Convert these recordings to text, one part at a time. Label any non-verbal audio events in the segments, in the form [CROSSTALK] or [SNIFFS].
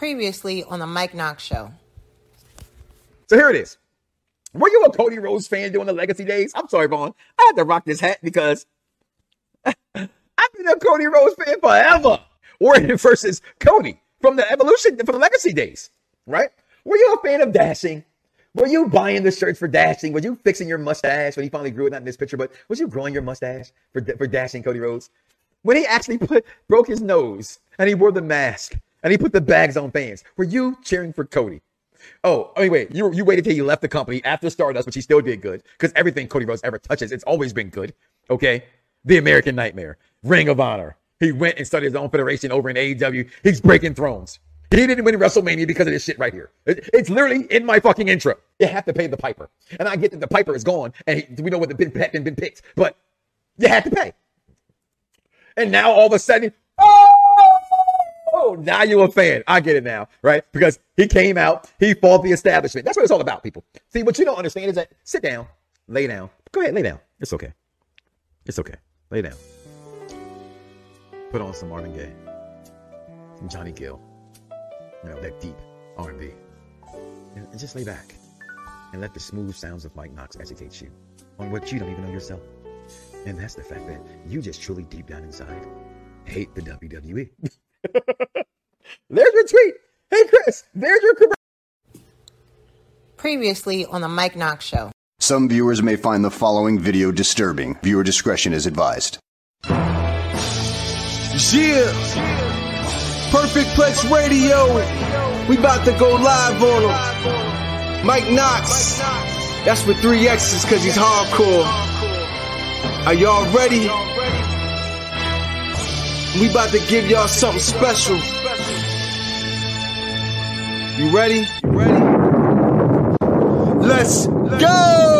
Previously on the Mike Knoxxx Show. So here it is. Were you a Cody Rhodes fan during the Legacy days? I'm sorry, Vaughn. I had to rock this hat because [LAUGHS] I've been a Cody Rhodes fan forever. Orton versus Cody from the Evolution, from the Legacy days, right? Were you a fan of Dashing? Were you buying the shirts for Dashing? Were you fixing your mustache when he finally grew it? Not in this picture, but was you growing your mustache for, for Dashing Cody Rhodes? When he actually put broke his nose and he wore the mask and he put the bags on fans, were you cheering for Cody? Oh, anyway, you, you waited till he left the company after Stardust, which he still did good because everything Cody Rhodes ever touches, it's always been good. Okay. The American Nightmare, Ring of Honor. He went and started his own federation over in AEW. He's breaking thrones. He didn't win WrestleMania because of this shit right here. It, it's literally in my fucking intro. You have to pay the piper. And I get that the piper is gone and he, we know what the been, been picked, but you had to pay. And now all of a sudden, now you're a fan. I get it now, right? Because he came out, he fought the establishment. That's what it's all about, people. See, what you don't understand is that sit down, lay down. Go ahead, lay down. It's okay. It's okay. Lay down. Put on some Marvin Gaye, some Johnny Gill, you know, that deep R&B. And, and just lay back and let the smooth sounds of Mike Knoxxx educate you on what you don't even know yourself. And that's the fact that you just truly deep down inside hate the WWE. [LAUGHS] [LAUGHS] there's your tweet. Hey, Chris, there's your commercial. Previously on the Mike Knoxxx Show. Some viewers may find the following video disturbing. Viewer discretion is advised. Yeah. Perfect Plex Radio. We about to go live on him. Mike Knoxxx. That's with three X's cause he's hardcore. Are y'all ready? We about to give y'all something special. You ready? You ready? Let's go!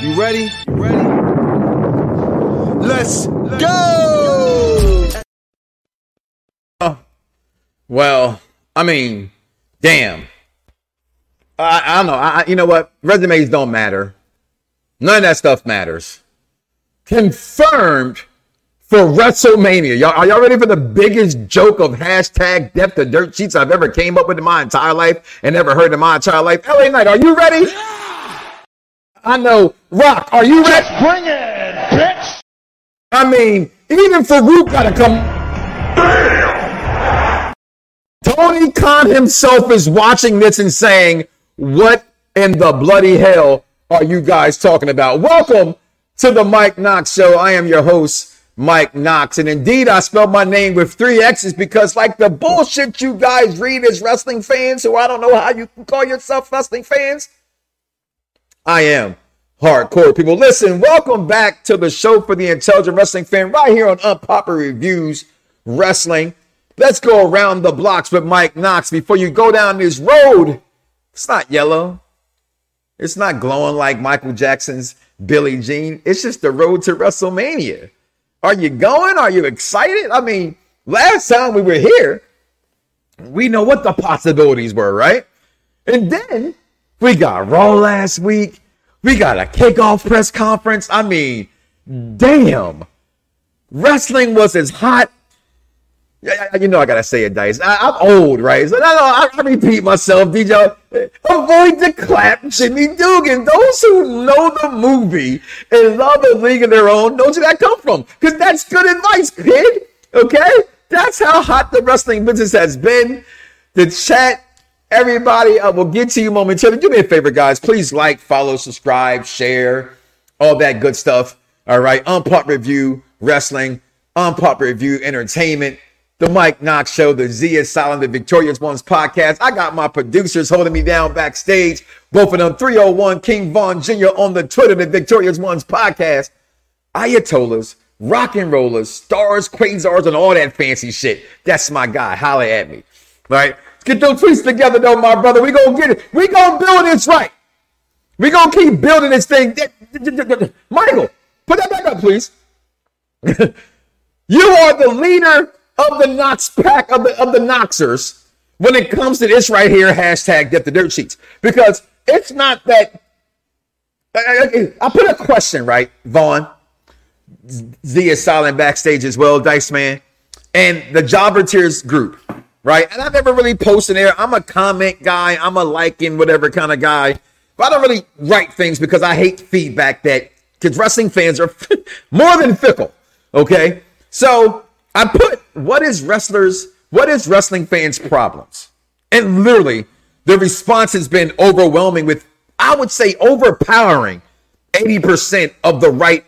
You ready? You ready? Let's go! Uh, well, I mean, damn. I, I don't know. I, you know what? Resumes don't matter. None of that stuff matters. Confirmed for WrestleMania. Y'all, are y'all ready for the biggest joke of hashtag death to dirt sheets I've ever came up with in my entire life and ever heard in my entire life? LA Knight, are you ready? I know. Rock, are you ready? Bring it, bitch! I mean, even Faarooq gotta come. Damn. Tony Khan himself is watching this and saying, What in the bloody hell are you guys talking about? Welcome to the Mike Knoxxx Show. I am your host, Mike Knoxxx. And indeed, I spelled my name with three X's because, like the bullshit you guys read as wrestling fans, who I don't know how you can call yourself wrestling fans, I am hardcore people. Listen, welcome back to the show for the intelligent wrestling fan right here on Unpopular Reviews Wrestling. Let's go around the blocks with Mike Knoxxx before you go down this road. It's not yellow. It's not glowing like Michael Jackson's Billie Jean. It's just the road to WrestleMania. Are you going? Are you excited? I mean, last time we were here, we know what the possibilities were, right? And then we got Raw last week. We got a kickoff press conference. I mean, damn. Wrestling was as hot. You know I gotta say it, Dice. I, am old, right? So no, no, I, I repeat myself, DJ. Avoid the clap, Jimmy Dugan. Those who know the movie and love the League of Their Own knows where that come from. Because that's good advice, kid. Okay? That's how hot the wrestling business has been. The chat Everybody, I will get to you momentarily. Do me a favor, guys. Please like, follow, subscribe, share, all that good stuff. All right. Unpop Review Wrestling, Unpop Review Entertainment, The Mike Knoxxx Show, The Z is Silent, The Victorious Ones podcast. I got my producers holding me down backstage. Both of them, 301 King Von Jr. on the Twitter, The Victorious Ones podcast. Ayatollahs rock and rollers, stars, quasars, and all that fancy shit. That's my guy. Holla at me. Right? Get those tweets together, though, my brother. We gonna get it. We gonna build this right. We gonna keep building this thing. Michael, put that back up, please. [LAUGHS] you are the leader of the Knox pack of the of the Knoxers when it comes to this right here. Hashtag get the dirt sheets because it's not that. I, I, I put a question right, Vaughn. Z is silent backstage as well, Dice Man, and the Jobber Tears group, right? And I've never really posted there. I'm a comment guy. I'm a liking whatever kind of guy. But I don't really write things because I hate feedback that because wrestling fans are [LAUGHS] more than fickle. Okay, so I put what is wrestlers, what is wrestling fans' problems, and literally the response has been overwhelming with I would say overpowering 80% of the right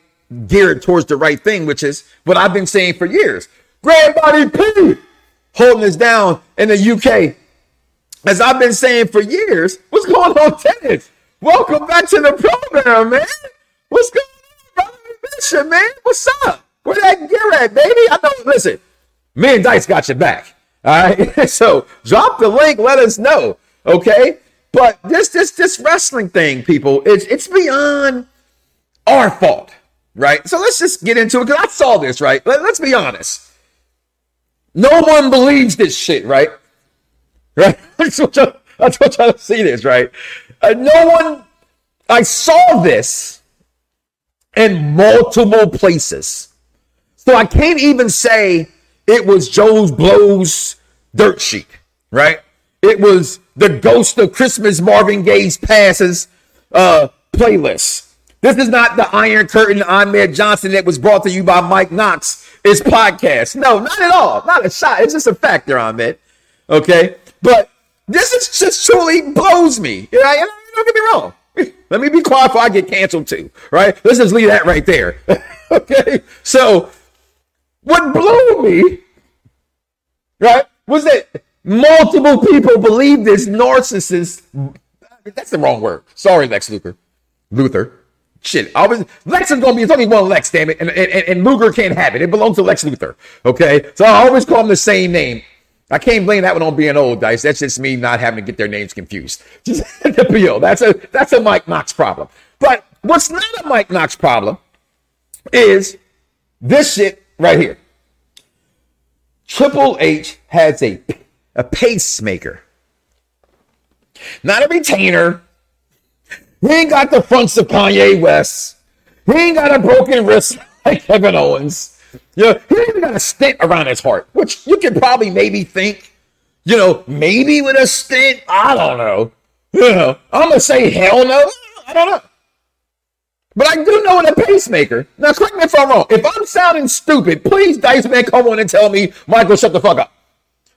geared towards the right thing, which is what I've been saying for years. Grandbody P holding us down in the UK. As I've been saying for years, what's going on, tennis? Welcome back to the program, man. What's going on, brother? You, man. What's up? Where that gear at, baby? I know. Listen, me and Dice got your back. All right. [LAUGHS] so drop the link. Let us know. Okay. But this this this wrestling thing, people, it's it's beyond our fault, right? So let's just get into it because I saw this, right? Let, let's be honest. No one believes this shit, right? Right? [LAUGHS] That's what y'all, that's what y'all see this, right? Uh, no one. I saw this in multiple places, so I can't even say it was Joe's blows dirt sheet, right? It was the Ghost of Christmas Marvin Gaye's passes uh, playlist. This is not the Iron Curtain Ahmed Johnson that was brought to you by Mike Knoxxx. It's podcast. No, not at all. Not a shot. It's just a factor, Ahmed. Okay, but this is just truly blows me. Right? Don't get me wrong. Let me be quiet before I get canceled too. Right? Let's just leave that right there. [LAUGHS] okay. So what blew me, right, was that multiple people believe this narcissist. That's the wrong word. Sorry, Lex Luthor. Luthor. Shit, I was Lex is gonna be it's only one Lex, damn it, and, and, and Luger can't have it. It belongs to Lex Luthor. Okay, so I always call him the same name. I can't blame that one on being old, dice. That's just me not having to get their names confused. [LAUGHS] Just the appeal. That's a that's a Mike Knoxxx problem. But what's not a Mike Knoxxx problem is this shit right here. Triple H has a a pacemaker, not a retainer. He ain't got the fronts of Kanye West. He ain't got a broken wrist [LAUGHS] like Kevin Owens. Yeah, he ain't even got a stent around his heart, which you could probably maybe think, you know, maybe with a stent. I don't know. You know, I'm gonna say hell no. I don't know. But I do know what a pacemaker. Now, correct me if I'm wrong. If I'm sounding stupid, please, Dice Man, come on and tell me, Michael, shut the fuck up.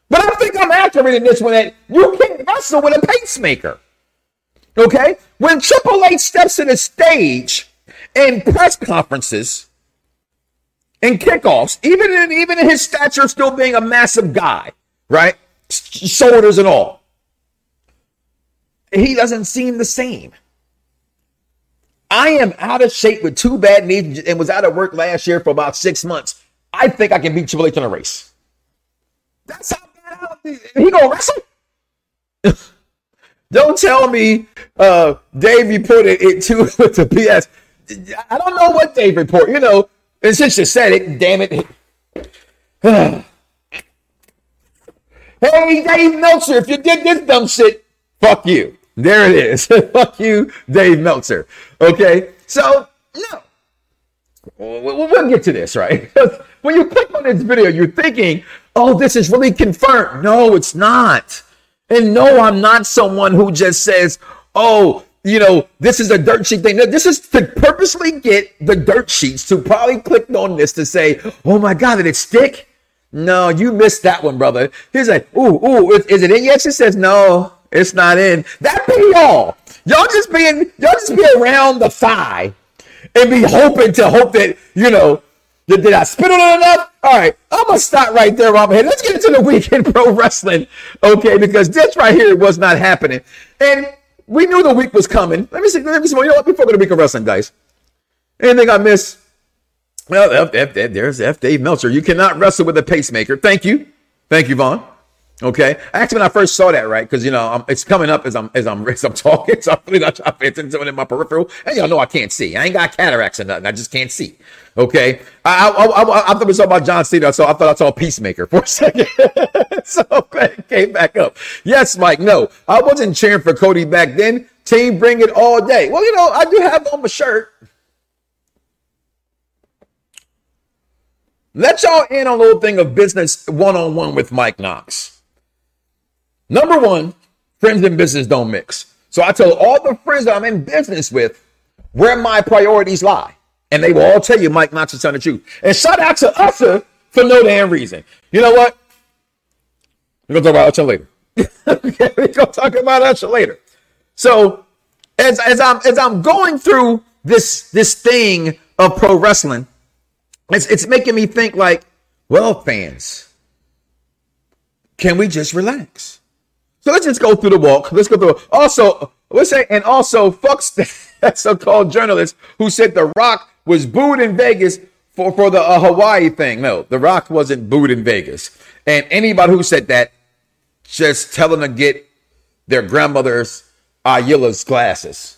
But I think I'm accurate in this one that you can't wrestle with a pacemaker. Okay? When Triple H steps in the stage in press conferences and kickoffs, even in even in his stature still being a massive guy, right? Shoulders and all. He doesn't seem the same. I am out of shape with two bad knees and was out of work last year for about six months. I think I can beat Triple H in a race. That's how bad I, he gonna wrestle. [LAUGHS] Don't tell me uh, Dave reported it [LAUGHS] with the PS. I don't know what Dave reported. You know, and since you said it, damn it. [SIGHS] hey, Dave Meltzer, if you did this dumb shit, fuck you. There it is. [LAUGHS] fuck you, Dave Meltzer. Okay, so no. We'll, we'll get to this, right? [LAUGHS] when you click on this video, you're thinking, oh, this is really confirmed. No, it's not. And no, I'm not someone who just says, oh, you know, this is a dirt sheet thing. No, this is to purposely get the dirt sheets to probably click on this to say, oh my God, did it stick? No, you missed that one, brother. He's like, ooh, ooh, is, is it in yet? She says, no, it's not in. That be y'all. Y'all just being, y'all just be around the thigh and be hoping to hope that, you know, did, did I spit on it enough? All right, I'm gonna stop right there. Head. Let's get into the weekend [LAUGHS] pro wrestling, okay? Because this right here was not happening, and we knew the week was coming. Let me see. Let me see. You know what? Before to week of wrestling, guys. Anything I miss? Well, F, F, F, there's F. Dave Meltzer. You cannot wrestle with a pacemaker. Thank you. Thank you, Vaughn. Okay. Actually, when I first saw that, right, because you know I'm, it's coming up as I'm as I'm [LAUGHS] as I'm talking, so I'm really not trying to pay attention to it in my peripheral. And y'all know I can't see. I ain't got cataracts or nothing. I just can't see. Okay. I I, I, I, I thought we saw about John Cena, so I thought I saw Peacemaker [LAUGHS] for a second. [LAUGHS] so came back up. Yes, Mike. No, I wasn't cheering for Cody back then. Team, bring it all day. Well, you know, I do have on my shirt. Let y'all in on a little thing of business one on one with Mike Knoxxx. Number one, friends and business don't mix. So I tell all the friends that I'm in business with where my priorities lie. And they will all tell you Mike Knoxxx is telling the truth. And shout out to Usher for no damn reason. You know what? We're gonna talk about Usher later. okay, [LAUGHS] we're gonna talk about Usher later. So as, as I'm as I'm going through this this thing of pro wrestling, it's, it's making me think like, well, fans, can we just relax? So let's just go through the walk. Let's go through. Also, let's say, and also, fuck [LAUGHS] that so-called journalist who said The Rock was booed in Vegas for, for the uh, Hawaii thing. No, The Rock wasn't booed in Vegas. And anybody who said that, just tell them to get their grandmother's Ayila's glasses,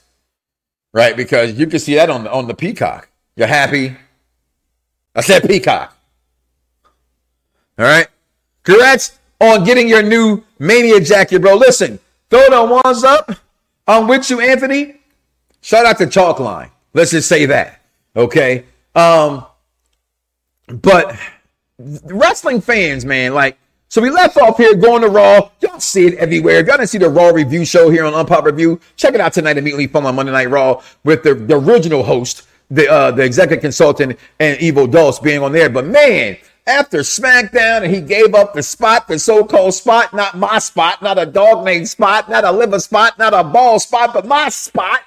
right? Because you can see that on on the Peacock. You're happy. I said Peacock. All right. Congrats on getting your new Mania jacket, bro. Listen, throw the ones up. I'm with you, Anthony. Shout out to Chalkline. Let's just say that. Okay. Um, but wrestling fans, man, like, so we left off here going to Raw. Y'all see it everywhere. If y'all didn't see the Raw review show here on Unpop Review, check it out tonight immediately from on Monday Night Raw with the, the original host, the uh, the executive consultant, and Evil Dulce being on there. But man, after SmackDown and he gave up the spot, the so-called spot, not my spot, not a dog named spot, not a liver spot, not a ball spot, but my spot.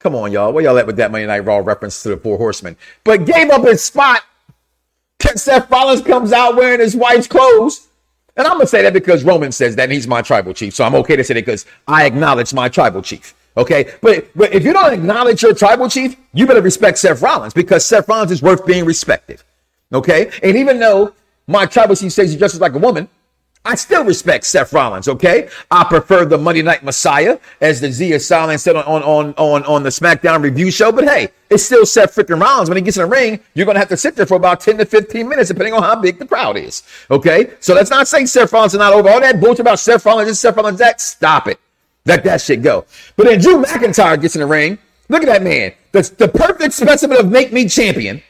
Come on, y'all. Where y'all at with that Monday Night Raw reference to the Four Horsemen? But gave up his spot. Seth Rollins comes out wearing his wife's clothes. And I'm going to say that because Roman says that and he's my tribal chief. So I'm okay to say that because I acknowledge my tribal chief. Okay. But, but if you don't acknowledge your tribal chief, you better respect Seth Rollins because Seth Rollins is worth being respected. Okay. And even though my tribal chief says he dresses like a woman, I still respect Seth Rollins, okay? I prefer the Monday Night Messiah, as the Zia Silence said on, on, on, on the SmackDown review show. But hey, it's still Seth freaking Rollins. When he gets in the ring, you're going to have to sit there for about 10 to 15 minutes, depending on how big the crowd is, okay? So let's not say Seth Rollins is not over. All that bullshit about Seth Rollins is Seth Rollins that. Stop it. Let that shit go. But then Drew McIntyre gets in the ring. Look at that man. The, the perfect specimen of make me champion,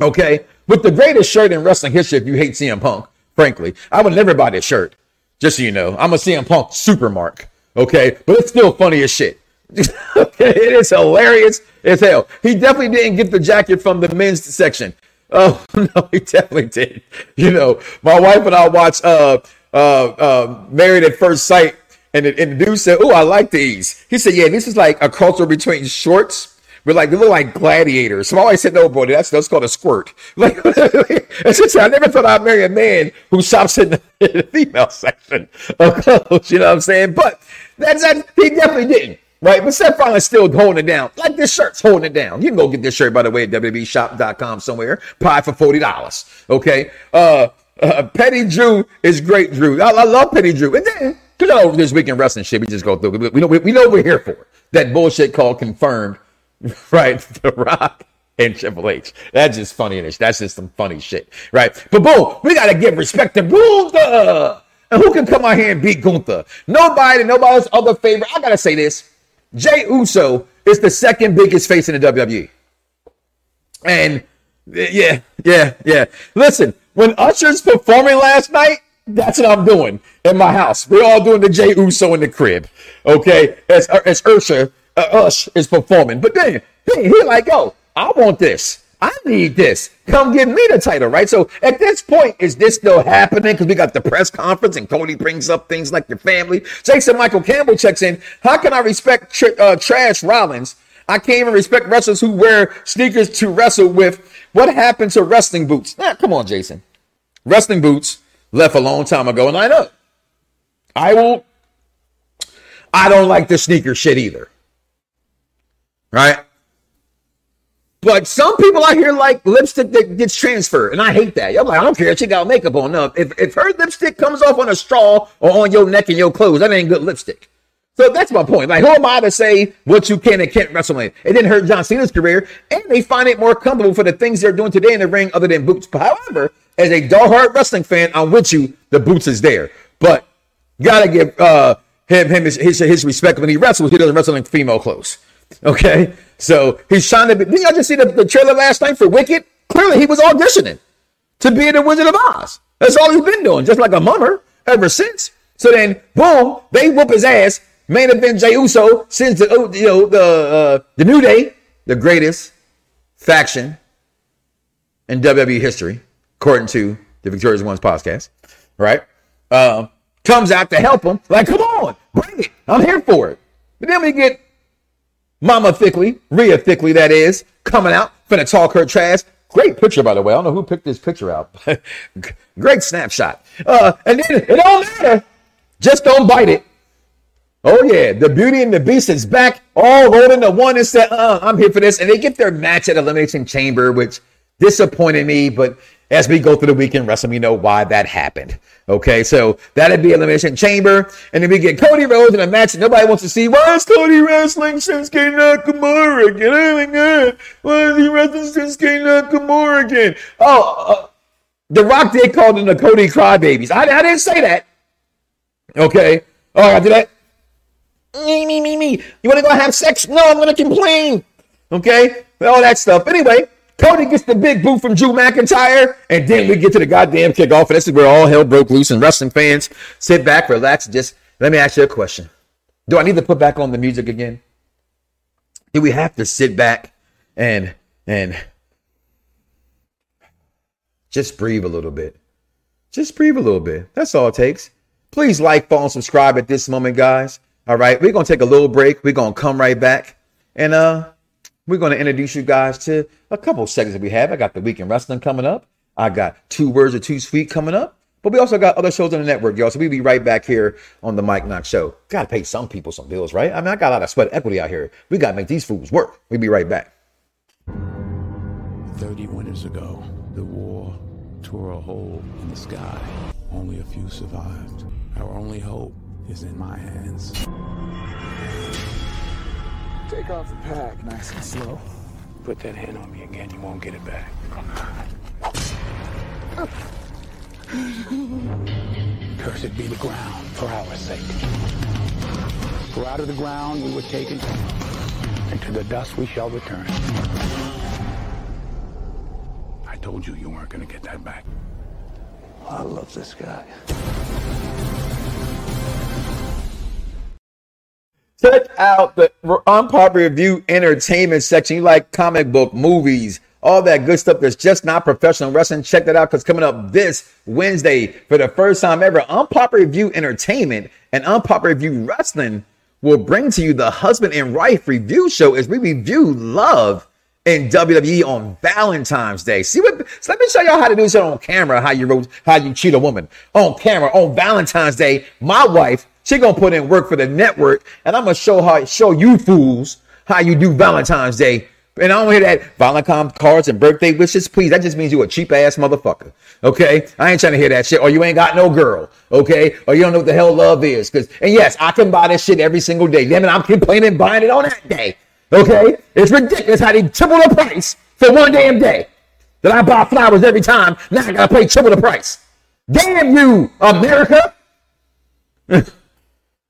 okay? With the greatest shirt in wrestling history if you hate CM Punk frankly. I would never buy this shirt. Just so you know, I'm a CM Punk supermark. Okay, but it's still funny as shit. [LAUGHS] it is hilarious as hell. He definitely didn't get the jacket from the men's section. Oh [LAUGHS] no, he definitely did. You know, my wife and I watched uh uh uh Married at First Sight, and the, and the dude said, "Oh, I like these." He said, "Yeah, this is like a culture between shorts." But like they look like gladiators. So I always said, no, boy, that's that's called a squirt. [LAUGHS] Like [LAUGHS] just, I never thought I'd marry a man who shops in the, [LAUGHS] in the female section of clothes. You know what I'm saying? But that's that he definitely didn't. Right, but Seth Rollins still holding it down. Like this shirt's holding it down. You can go get this shirt, by the way, at WBShop.com somewhere. Probably for forty dollars. Okay. Uh, uh, Petty Drew is great, Drew. I, I love Petty Drew. And then, you know, this weekend wrestling shit, we just go through. We, we know we, we know we're here for. That bullshit called confirmed [LAUGHS] right? The Rock and Triple H. That's just funny. That's just some funny shit, right? But boom, we gotta give respect to Gunther. And who can come out here and beat Gunther? Nobody, nobody's other favorite. I gotta say this: Jey Uso is the second biggest face in the WWE. And yeah, yeah, yeah. Listen, when Usher's performing last night, that's what I'm doing in my house. We're all doing the Jey Uso in the crib, okay? As as Usher uh, Us is performing. But then he, he like, yo, I want this. I need this. Come give me the title, right? So at this point, is this still happening? Because we got the press conference and Cody brings up things like your family. Jason Michael Campbell checks in. How can I respect tr- uh, Trash Rollins? I can't even respect wrestlers who wear sneakers to wrestle with. What happened to wrestling boots? Nah, come on, Jason. Wrestling boots left a long time ago, and I know. I won't. I don't like the sneaker shit either right? But some people out here like lipstick that gets transferred, and I hate that. I'm like, I don't care if she got makeup on. No, if, if her lipstick comes off on a straw or on your neck and your clothes, that ain't good lipstick. So that's my point. Like, who am I to say what you can and can't wrestle in? It didn't hurt John Cena's career, and they find it more comfortable for the things they're doing today in the ring other than boots. However, as a diehard wrestling fan, I'm with you. The boots is there, but gotta give uh, him him his, his, his respect when he wrestles. He doesn't wrestle in female clothes. Okay, so he's trying to. Be, didn't y'all just see the, the trailer last night for Wicked? Clearly, he was auditioning to be the Wizard of Oz. That's all he's been doing, just like a mummer ever since. So then, boom, they whoop his ass. Main event Jey Uso sends the you know the uh, the New Day, the greatest faction in WWE history, according to the Victorious Ones podcast, right? Um, comes out to help him. Like, come on, bring it. I'm here for it. But then we get Mama Thickley, Rhea Thickley, that is, coming out, finna talk her trash. Great picture, by the way. I don't know who picked this picture out. [LAUGHS] Great snapshot. Uh, and then it don't matter. Just don't bite it. Oh yeah, the Beauty and the Beast is back, all rolled into one and said, uh, "I'm here for this." And they get their match at Elimination Chamber, which disappointed me. But as we go through the weekend wrestling, we know why that happened. Okay, so that'd be Elimination Chamber, and then we get Cody Rhodes in a match that nobody wants to see. Why is Cody wrestling Shinsuke Nakamura again? Oh my god, why is he wrestling Shinsuke Nakamura again? Oh, uh, The Rock did call them the Cody Crybabies. I, I didn't say that. Okay, oh, I did that. Me, me, me, me. You want to go have sex? No, I'm going to complain. Okay? All that stuff. Anyway, Cody gets the big boot from Drew McIntyre, and then we get to the goddamn kickoff. And this is where all hell broke loose, and wrestling fans sit back, relax, just let me ask you a question. Do I need to put back on the music again? Do we have to sit back and and just breathe a little bit? Just breathe a little bit. That's all it takes. Please like, follow, and subscribe at this moment, guys. All right, we're gonna take a little break. We're gonna come right back, and uh, we're gonna introduce you guys to a couple segments that we have. I got the weekend wrestling coming up. I got two words or two sweet coming up. But we also got other shows on the network, y'all. So we'll be right back here on the Mike Knoxxx Show. Gotta pay some people some bills, right? I mean, I got a lot of sweat equity out here. We gotta make these fools work. We'll be right back. 30 winters ago, the war tore a hole in the sky. Only a few survived. Our only hope is in my hands. Take off the pack, nice and slow. Put that hand on me again, you won't get it back. Cursed be the ground for our sake. For out of the ground we were taken, and to the dust we shall return. I told you you weren't gonna get that back. I love this guy. Check out the unpopular review entertainment section. You like comic book, movies, all that good stuff that's just not professional wrestling. Check that out because coming up this Wednesday, for the first time ever, Unpopular Review Entertainment and Unpopular Review Wrestling will bring to you the husband and wife review show as we review love in WWE on Valentine's Day. See what? So let me show y'all how to do this on camera. How you how you cheat a woman on camera on Valentine's Day. My wife, she gonna put in work for the network, and I'm gonna show how show you fools how you do Valentine's Day. And I don't hear that Valentine cards and birthday wishes. Please, that just means you a cheap ass motherfucker. Okay, I ain't trying to hear that shit. Or you ain't got no girl. Okay, or you don't know what the hell love is. Cause and yes, I can buy this shit every single day. Damn it, I'm complaining buying it on that day. Okay? It's ridiculous how they triple the price for one damn day. That I buy flowers every time. Now I gotta pay triple the price. Damn you, America. [LAUGHS]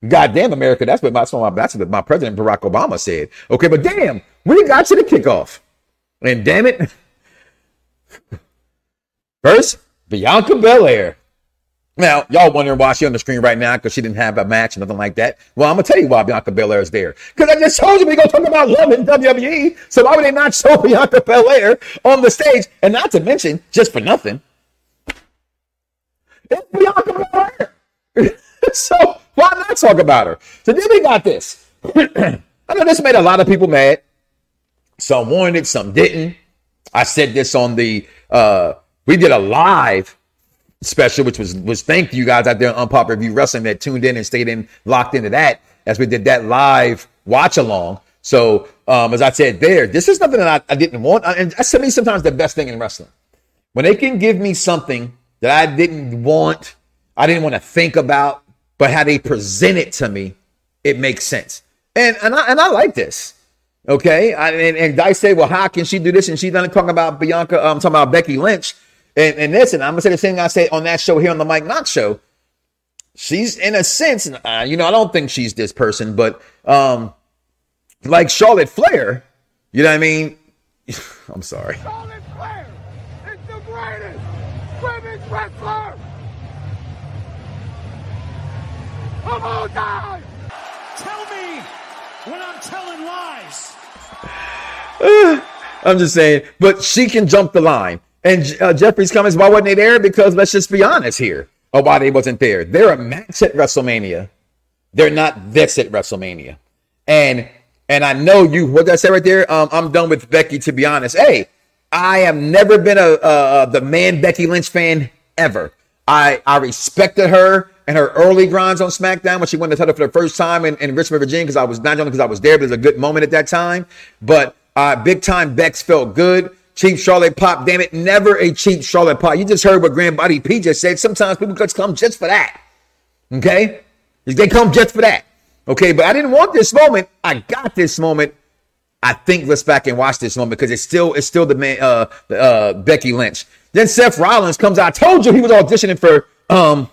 Goddamn America. That's what my, that's what my, that's what my president Barack Obama said. Okay, but damn, we got you to the kickoff. And damn it. [LAUGHS] First, Bianca Belair. Now, y'all wondering why she on the screen right now because she didn't have a match, or nothing like that. Well, I'm gonna tell you why Bianca Belair is there. Because I just told you we gonna talk about love in WWE. So why would they not show [LAUGHS] Bianca Belair on the stage? And not to mention, just for nothing, it's Bianca Belair. [LAUGHS] so why not talk about her? So then we got this. [CLEARS THROAT] I know this made a lot of people mad. Some wanted some didn't. I said this on the uh we did a live special, which was was thank you guys out there on Unpopular Review Wrestling that tuned in and stayed in, locked into that as we did that live watch along. So, um, as I said there, this is something that I, I didn't want. And that's to me sometimes the best thing in wrestling. When they can give me something that I didn't want, I didn't want to think about, but how they present it to me, it makes sense. And and I and I like this. Okay. I, and, and Dice said, well, how can she do this? And she's done talking about Bianca, I'm um, talking about Becky Lynch. And, and listen, I'm gonna say the same thing I said on that show here on the Mike Knoxxx show. She's in a sense, uh, you know, I don't think she's this person, but um, like Charlotte Flair, you know what I mean? [SIGHS] I'm sorry. Charlotte Flair is the greatest women's wrestler of all time. Tell me when I'm telling lies. [SIGHS] I'm just saying, but she can jump the line. And uh, Jeffrey's comments, why wasn't they there? Because let's just be honest here of why they wasn't there. They're a match at WrestleMania. They're not this at WrestleMania. And and I know you. What did I say right there? Um, I'm done with Becky. To be honest, hey, I have never been a, a the man Becky Lynch fan ever. I I respected her and her early grinds on SmackDown when she won the title for the first time in, in Richmond, Virginia, because I was not only because I was there, but it was a good moment at that time. But uh, big time Bex felt good. Cheap Charlotte Pop, damn it, never a cheap Charlotte Pop. You just heard what Grand Body P just said. Sometimes people just come just for that. Okay? They come just for that. Okay, but I didn't want this moment. I got this moment. I think let's back and watch this moment because it's still it's still the man uh uh Becky Lynch. Then Seth Rollins comes out. I told you he was auditioning for um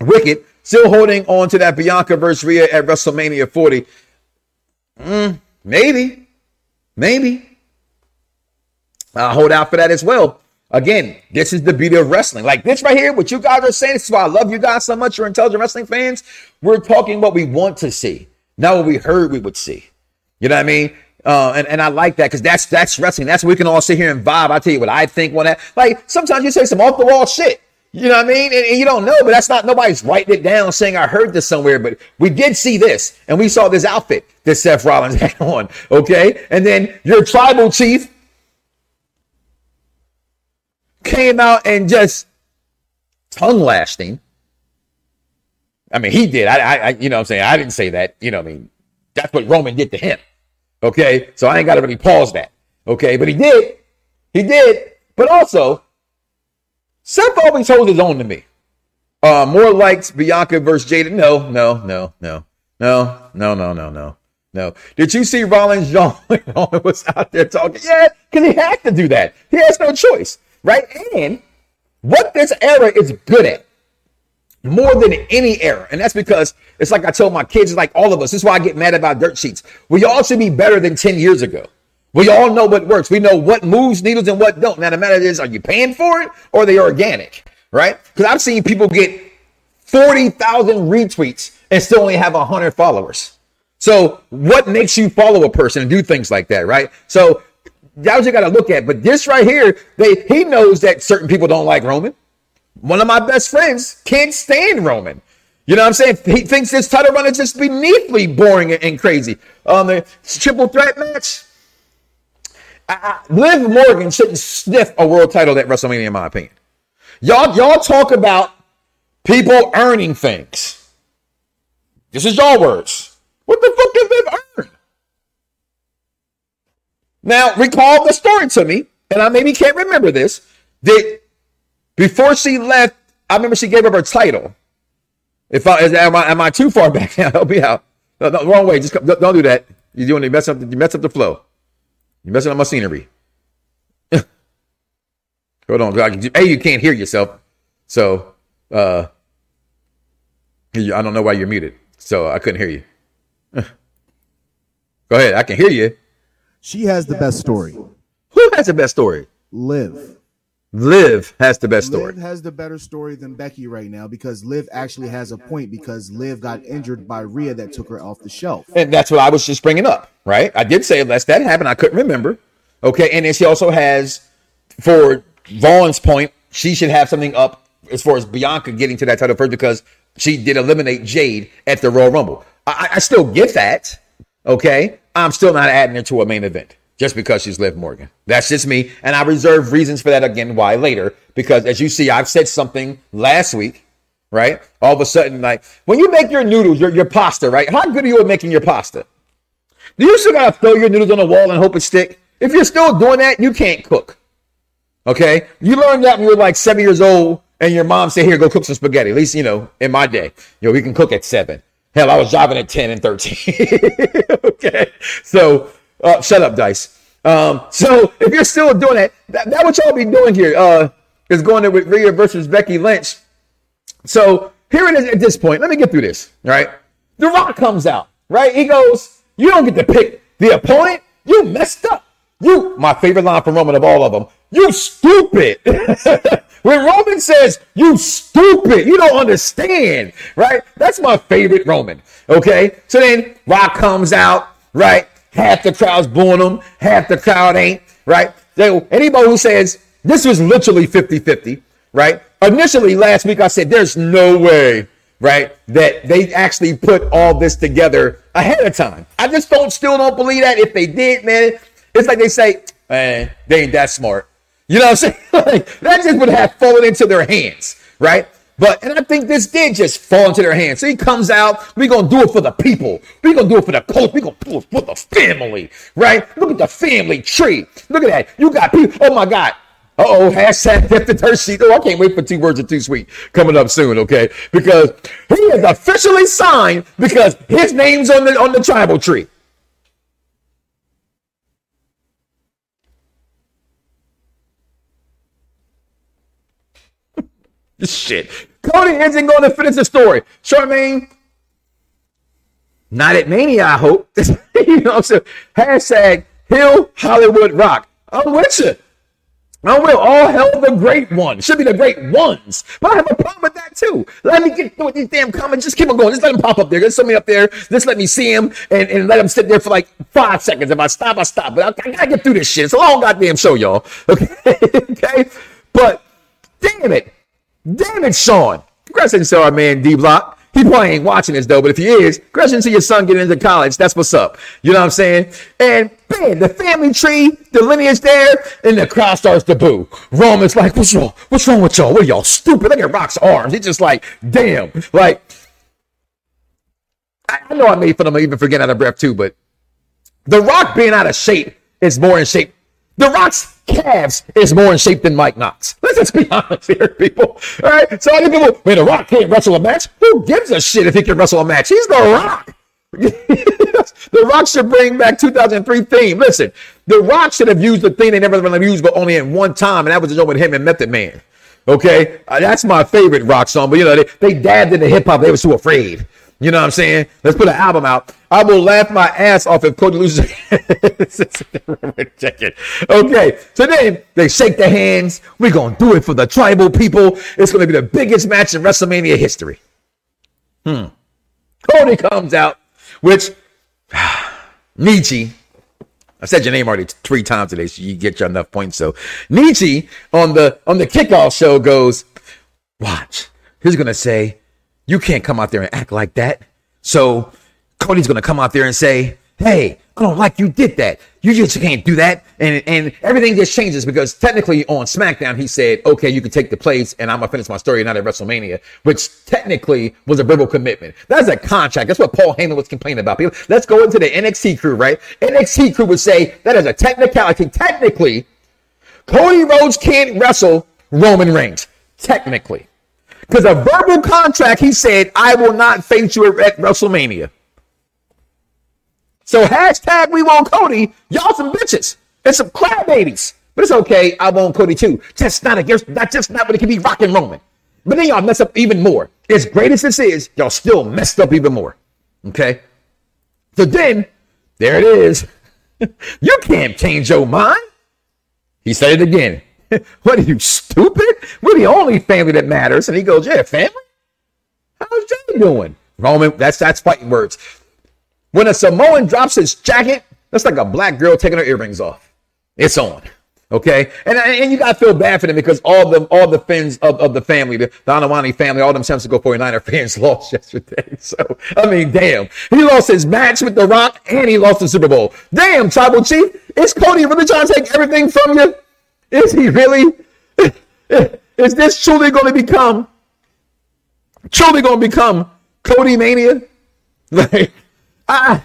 Wicked, still holding on to that Bianca versus Rhea at WrestleMania 40. Mm, maybe, maybe. I'll hold out for that as well. Again, this is the beauty of wrestling. Like this right here, what you guys are saying, this is why I love you guys so much. You're intelligent wrestling fans. We're talking what we want to see, not what we heard we would see. You know what I mean? Uh, and, and I like that because that's that's wrestling. That's we can all sit here and vibe. I tell you what I think when that like sometimes you say some off the wall shit. You know what I mean? And, and, you don't know, but that's not nobody's writing it down saying I heard this somewhere. But we did see this, and we saw this outfit that Seth Rollins [LAUGHS] had on. Okay, and then your tribal chief came out and just tongue lashed him. I mean, he did. I, I, you know what I'm saying? I didn't say that. You know what I mean? That's what Roman did to him. Okay. So I ain't got to really pause that. Okay. But he did. He did. But also, Seth always holds his own to me. Uh, more likes Bianca versus Jada. No, no, no, no, no, no, no, no, no. No. Did you see Rollins John [LAUGHS] was out there talking? Yeah, because he had to do that. He has no choice right? And what this era is good at more than any era. And that's because it's like I told my kids, like all of us. This is why I get mad about dirt sheets. We all should be better than 10 years ago. We all know what works. We know what moves needles and what don't. Now the matter is, are you paying for it or are they organic? Right? Because I've seen people get 40,000 retweets and still only have 100 followers. So what makes you follow a person and do things like that, right? So that's what you got to look at. But this right here, they he knows that certain people don't like Roman. One of my best friends can't stand Roman. You know what I'm saying? He thinks this title run is just beneathly boring and, crazy. Um, the triple threat match. I, Liv Morgan shouldn't sniff a world title at WrestleMania, in my opinion. Y'all, y'all talk about people earning things. This is your words. What the fuck have Liv earned? Now, recall the story to me, and I maybe can't remember this, that before she left, I remember she gave up her title. If I am I, am I too far back now? [LAUGHS] Help me out. No, no, wrong way. Just come, don't do that. You're doing you mess up. You mess up the flow. You're messing up my scenery. [LAUGHS] Hold on. Hey, you can't hear yourself. So, uh, I don't know why you're muted. So I couldn't hear you. [LAUGHS] Go ahead. I can hear you. She has the best story. Who has the best story? Liv. Liv has the best story. Liv has the better story than Becky right now because Liv actually has a point because Liv got injured by Rhea that took her off the shelf. And that's what I was just bringing up, right? I did say unless that happened, I couldn't remember. Okay, and then she also has, for Vaughn's point, she should have something up as far as Bianca getting to that title first because she did eliminate Jade at the Royal Rumble. I, I still get that. Okay, I'm still not adding her to a main event just because she's Liv Morgan. That's just me. And I reserve reasons for that again, why later. Because as you see, I've said something last week, right? All of a sudden, like when you make your noodles, your, your pasta, right? How good are you at making your pasta? Do you still gotta throw your noodles on the wall and hope it stick? If you're still doing that, you can't cook. Okay? You learned that when you were like seven years old and your mom said, Here, go cook some spaghetti. At least, you know, in my day, you know, we can cook at seven. Hell, I was driving at 10 and 13. [LAUGHS] okay? So, uh, shut up, Dice. Um, so if you're still doing that, that, that what y'all be doing here, uh, is going to with Rhea versus Becky Lynch. So here it is at this point. Let me get through this, right? The Rock comes out, right? He goes, You don't get to pick the opponent. You messed up. You, my favorite line from Roman of all of them, you stupid. [LAUGHS] when Roman says, you stupid, you don't understand, right? That's my favorite Roman, okay? So then Rock comes out, right? Half the crowd's booing them, half the crowd ain't, right? So anybody who says this was literally 50 50, right? Initially, last week, I said there's no way, right, that they actually put all this together ahead of time. I just don't, still don't believe that. If they did, man, it's like they say, man, they ain't that smart. You know what I'm saying? [LAUGHS] like, that just would have fallen into their hands, right? But and I think this did just fall into their hands. So he comes out. We're gonna do it for the people. We're gonna do it for the coach. We're gonna do it for the family, right? Look at the family tree. Look at that. You got people. Oh my God. Uh oh, hashtag get the dirt sheet. Oh, I can't wait for two words of too sweet coming up soon, okay? Because he is officially signed because his name's on the on the tribal tree. Shit. Cody isn't going to finish the story. Charmaine, not at Mania, I hope. [LAUGHS] you know what I'm saying? Hashtag Hill Hollywood Rock. I'm with you. I will. all hell the great one. Should be the great ones. But I have a problem with that too. Let me get through these damn comments. Just keep on going. Just let them pop up there. There's somebody up there. Just let me see him and, and let them sit there for like five seconds. If I stop, I stop. But I, I gotta get through this shit. It's a long goddamn show, y'all. [LAUGHS] Okay. okay. But damn it. Damn it, Sean. Congratulations to our man D Block. He probably ain't watching this though, but if he is, congratulations to your son getting into college. That's what's up. You know what I'm saying? And man, the family tree, the lineage there, and the crowd starts to boo. Roman's like, what's wrong? What's wrong with y'all? What are y'all stupid? Look at Rock's arms. He's just like, damn. Like, I know I made fun of him even for getting out of breath too, but the Rock being out of shape is more in shape. The Rock's calves is more in shape than Mike Knoxxx. Let's just be [LAUGHS] honest here, people. All right. So many people, man, The Rock can't wrestle a match. Who gives a shit if he can wrestle a match? He's The Rock. [LAUGHS] the Rock should bring back 2003 theme. Listen, The Rock should have used the theme they never really used, but only in one time, and that was the joke with him and Method Man. Okay, uh, that's my favorite rock song. But you know, they, they dabbed into hip hop. They were too afraid. You know what I'm saying? Let's put an album out. I will laugh my ass off if Cody loses. [LAUGHS] Check it. Okay. So then they shake their hands. We're going to do it for the tribal people. It's going to be the biggest match in WrestleMania history. Hmm. Cody comes out, which [SIGHS] Nietzsche. I said your name already three times today, so you get your enough points. So Nietzsche on the on the kickoff show goes, watch. He's gonna say, you can't come out there and act like that. So Cody's gonna come out there and say, Hey, I don't like you did that. You just can't do that. And and everything just changes because technically on SmackDown he said, Okay, you can take the place and I'm gonna finish my story not at WrestleMania, which technically was a verbal commitment. That's a contract. That's what Paul Heyman was complaining about. People, let's go into the NXT crew, right? NXT crew would say that is a technicality. Technically, Cody Rhodes can't wrestle Roman Reigns. Technically. Because a verbal contract, he said, I will not face you at WrestleMania. So hashtag we want Cody. Y'all some bitches and some crybabies. But it's okay. I want Cody too. Just not against, not just not when it can be rocking Roman. But then y'all mess up even more. As great as this is, y'all still messed up even more. Okay. So then, there it is. [LAUGHS] you can't change your mind. He said it again. [LAUGHS] what are you stupid? We're the only family that matters. And he goes, Yeah, family? How's Jey doing? Roman, that's that's fighting words. When a Samoan drops his jacket, that's like a black girl taking her earrings off. It's on. Okay. And, and you got to feel bad for them because all the, all the fans of, of the family, the Donawani family, all them San Francisco 49er [LAUGHS] fans lost yesterday. [LAUGHS] So, I mean, damn. He lost his match with The Rock and he lost the Super Bowl. Damn, Tribal Chief. Is Cody really trying to take everything from you? Is he really? [LAUGHS] Is this truly going to become, truly going to become Cody Mania? [LAUGHS] Like, I,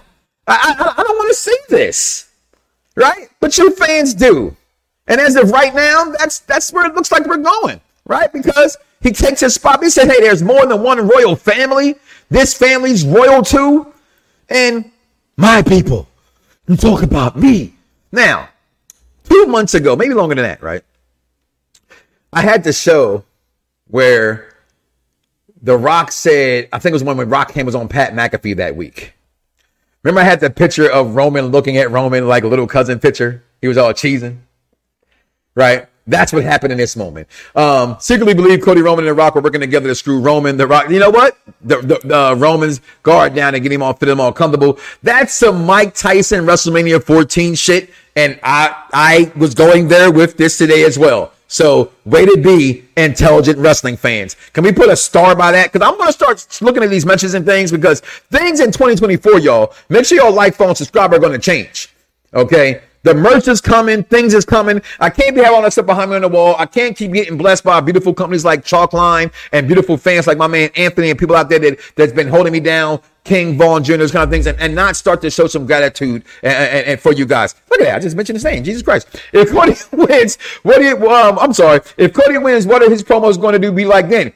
I, I, don't want to see this, right? But you fans do. And as of right now, that's that's where it looks like we're going, right? Because he takes his spot. He said, "Hey, there's more than one royal family. This family's royal too, and my people. You talk about me now." Two months ago, maybe longer than that, right? I had the show where The Rock said, I think it was one when Rock came was on Pat McAfee that week. Remember, I had the picture of Roman looking at Roman like a little cousin picture. He was all cheesing, right? That's what happened in this moment. Um, secretly believe Cody Roman and The Rock were working together to screw Roman. The Rock, you know what? The, the, the Roman's guard down and get him all fit him all comfortable. That's some Mike Tyson WrestleMania 14 shit. And I, I was going there with this today as well. So way to be intelligent wrestling fans. Can we put a star by that? Because I'm to start looking at these mentions and things because things in 2024, y'all, make sure y'all like, follow, subscribe are to change. Okay. The merch is coming, things is coming. I can't be having all that stuff behind me on the wall. I can't keep getting blessed by beautiful companies like Chalkline and beautiful fans like my man Anthony and people out there that, that's been holding me down, King Vaughn Jr., those kind of things, and, and not start to show some gratitude and, and, and for you guys. Look at that. I just mentioned his name. Jesus Christ. If Cody [LAUGHS] wins, what do you, um, I'm sorry. If Cody wins, what are his promos going to do be like then?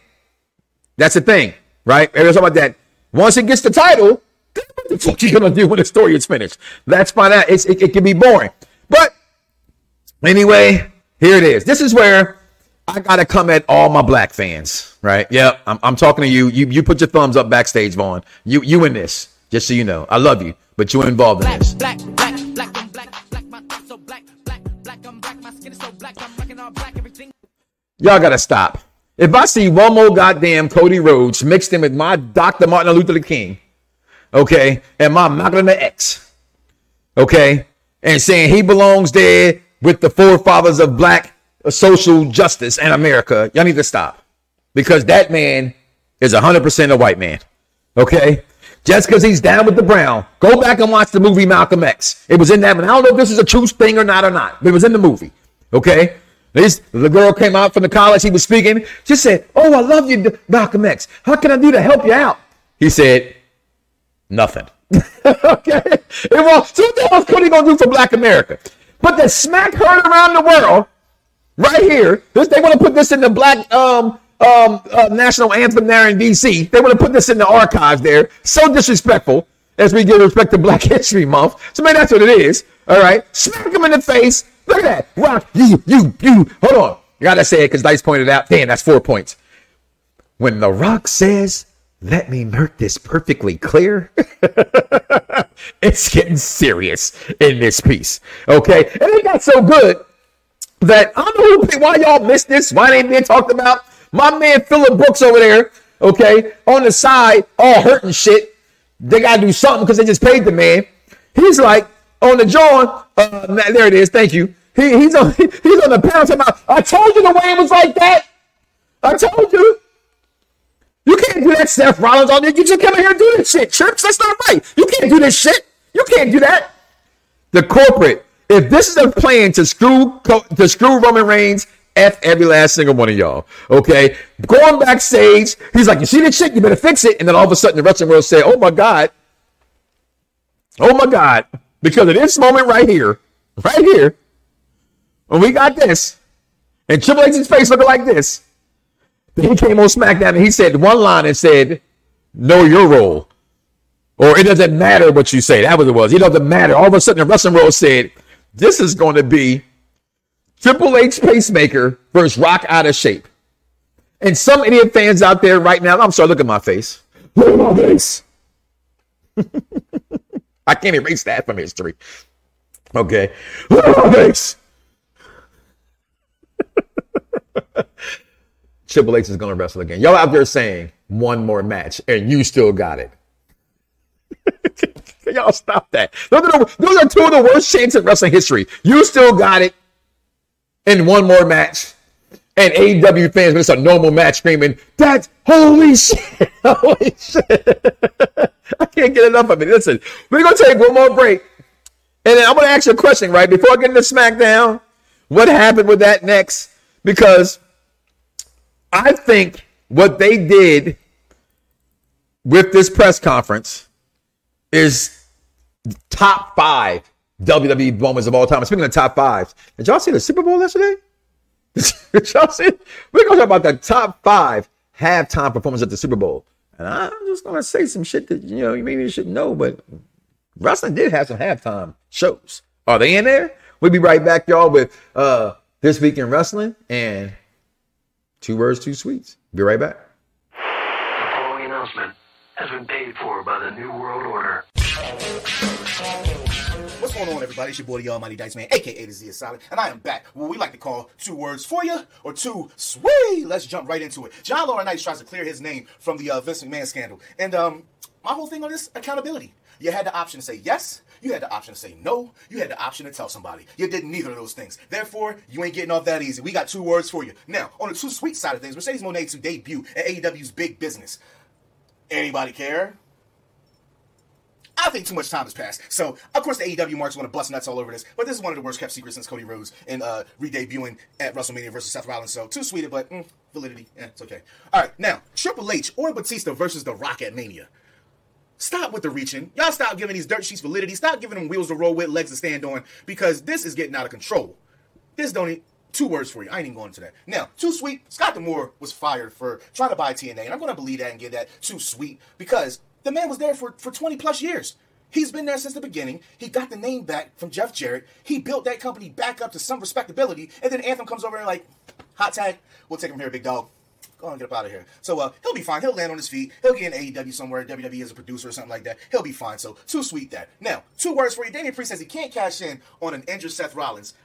That's the thing, right? Everyone's talking about that. Once he gets the title, what the fuck you gonna do when the story is finished? Let's find out. It's, it, it can be boring. But anyway, here it is. This is where I gotta come at all my black fans, right? Yep, I'm, I'm talking to you. You you put your thumbs up backstage, Vaughn. You you in this, just so you know. I love you, but you involved in this. Black, black, black, I'm black, black, my so black, black, black, I'm black, my skin is so black, I'm rocking all black, everything. Y'all gotta stop. If I see one more goddamn Cody Rhodes mixed in with my Dr. Martin Luther King, okay, and my Malcolm X, okay, and saying he belongs there with the forefathers of black social justice in America, y'all need to stop because that man is 100% a white man, okay? Just because he's down with the brown. Go back and watch the movie Malcolm X. It was in that. and I don't know if this is a true thing or not or not, but it was in the movie, okay? This, the girl came out from the college he was speaking. She said, Oh, I love you, Malcolm X. How can I do to help you out? He said, Nothing. [LAUGHS] okay. Well, so what the hell is Cody gonna do for Black America? But to smack her around the world, right here, this, they want to put this in the Black um um uh, national anthem there in D.C. They want to put this in the archives there. So disrespectful as we give respect to Black [LAUGHS] History Month. So maybe that's what it is. All right, smack him in the face. Look at that. Rock, you, you, you. Hold on. You gotta say it because Dice pointed out. Damn, that's four points. When The Rock says, let me make this perfectly clear, [LAUGHS] it's getting serious in this piece. Okay? And it got so good that I don't know why y'all missed this. Why it ain't being talked about? My man Philip Brooks over there, okay, on the side, all hurting shit. They gotta do something because they just paid the man. He's like, on the John, uh, there it is. Thank you. He, he's on [LAUGHS] he's on the panel about. I told you the way it was like that. I told you. You can't do that, Seth Rollins. On you just come in here and do this shit, Chirps. That's not right. You can't do this shit. You can't do that. The corporate. If this is a plan to screw to screw Roman Reigns, f every last single one of y'all. Okay, going backstage, he's like, "You see this shit? You better fix it." And then all of a sudden, the wrestling world say, "Oh my god, oh my god." Because of this moment right here, right here, when we got this, and Triple H's face looking like this, he came on SmackDown and he said one line and said, Know your role. Or it doesn't matter what you say. That was it was. It doesn't matter. All of a sudden, the wrestling world said, This is going to be Triple H pacemaker versus Rock out of shape. And some idiot fans out there right now, I'm sorry, look at my face. Look at my face. [LAUGHS] I can't erase that from history. Okay. Look at my face. [LAUGHS] Triple H is going to wrestle again. Y'all out there saying one more match, and you still got it. [LAUGHS] Y'all stop that. Those are, the, those are two of the worst chants in wrestling history. You still got it in one more match. And AEW fans, when it's a normal match, screaming, that's holy shit. [LAUGHS] Holy shit. [LAUGHS] I can't get enough of it. Listen, we're going to take one more break. And then I'm going to ask you a question, right? Before I get into SmackDown, what happened with that next? Because I think what they did with this press conference is top five WWE moments of all time. Speaking of top fives, did y'all see the Super Bowl yesterday? [LAUGHS] did y'all see? We're gonna talk about the top five halftime performance at the Super Bowl. And I'm just gonna say some shit that you know you maybe you should know, but wrestling did have some halftime shows. Are they in there? We'll be right back, y'all, with uh this week in wrestling and two words, two sweets. Be right back. The following announcement has been paid for by the New World Order. What's going on, everybody? It's your boy, the Almighty Dice Man, aka the Z Solid, and I am back. What we like to call two words for you, or two sweet. Let's jump right into it. John Laurinaitis tries to clear his name from the uh, Vince McMahon scandal, and um, my whole thing on this accountability. You had the option to say yes, you had the option to say no, you had the option to tell somebody. You didn't. neither of those things. Therefore, you ain't getting off that easy. We got two words for you. Now, on the two sweet side of things, Mercedes Moné to debut at AEW's Big Business. Anybody care? I think too much time has passed. So, of course, the AEW marks want to bust nuts all over this, but this is one of the worst kept secrets since Cody Rhodes and uh, re-debuting at WrestleMania versus Seth Rollins. So, too sweet, but mm, validity, yeah, it's okay. All right, now Triple H or Batista versus The Rock at Mania. Stop with the reaching. Y'all stop giving these dirt sheets validity. Stop giving them wheels to roll with, legs to stand on, because this is getting out of control. This don't. Need, two words for you. I ain't even going into that. Now, too sweet. Scott D'Amore was fired for trying to buy TNA, and I'm going to believe that and give that too sweet because the man was there for, for 20 plus years. He's been there since the beginning. He got the name back from Jeff Jarrett. He built that company back up to some respectability. And then Anthem comes over and like, hot tag, we'll take him here, big dog. Go on, get up out of here. So uh, he'll be fine. He'll land on his feet. He'll get in AEW somewhere, WWE as a producer or something like that. He'll be fine. So too sweet that. Now, two words for you. Damian Priest says he can't cash in on an injured Seth Rollins.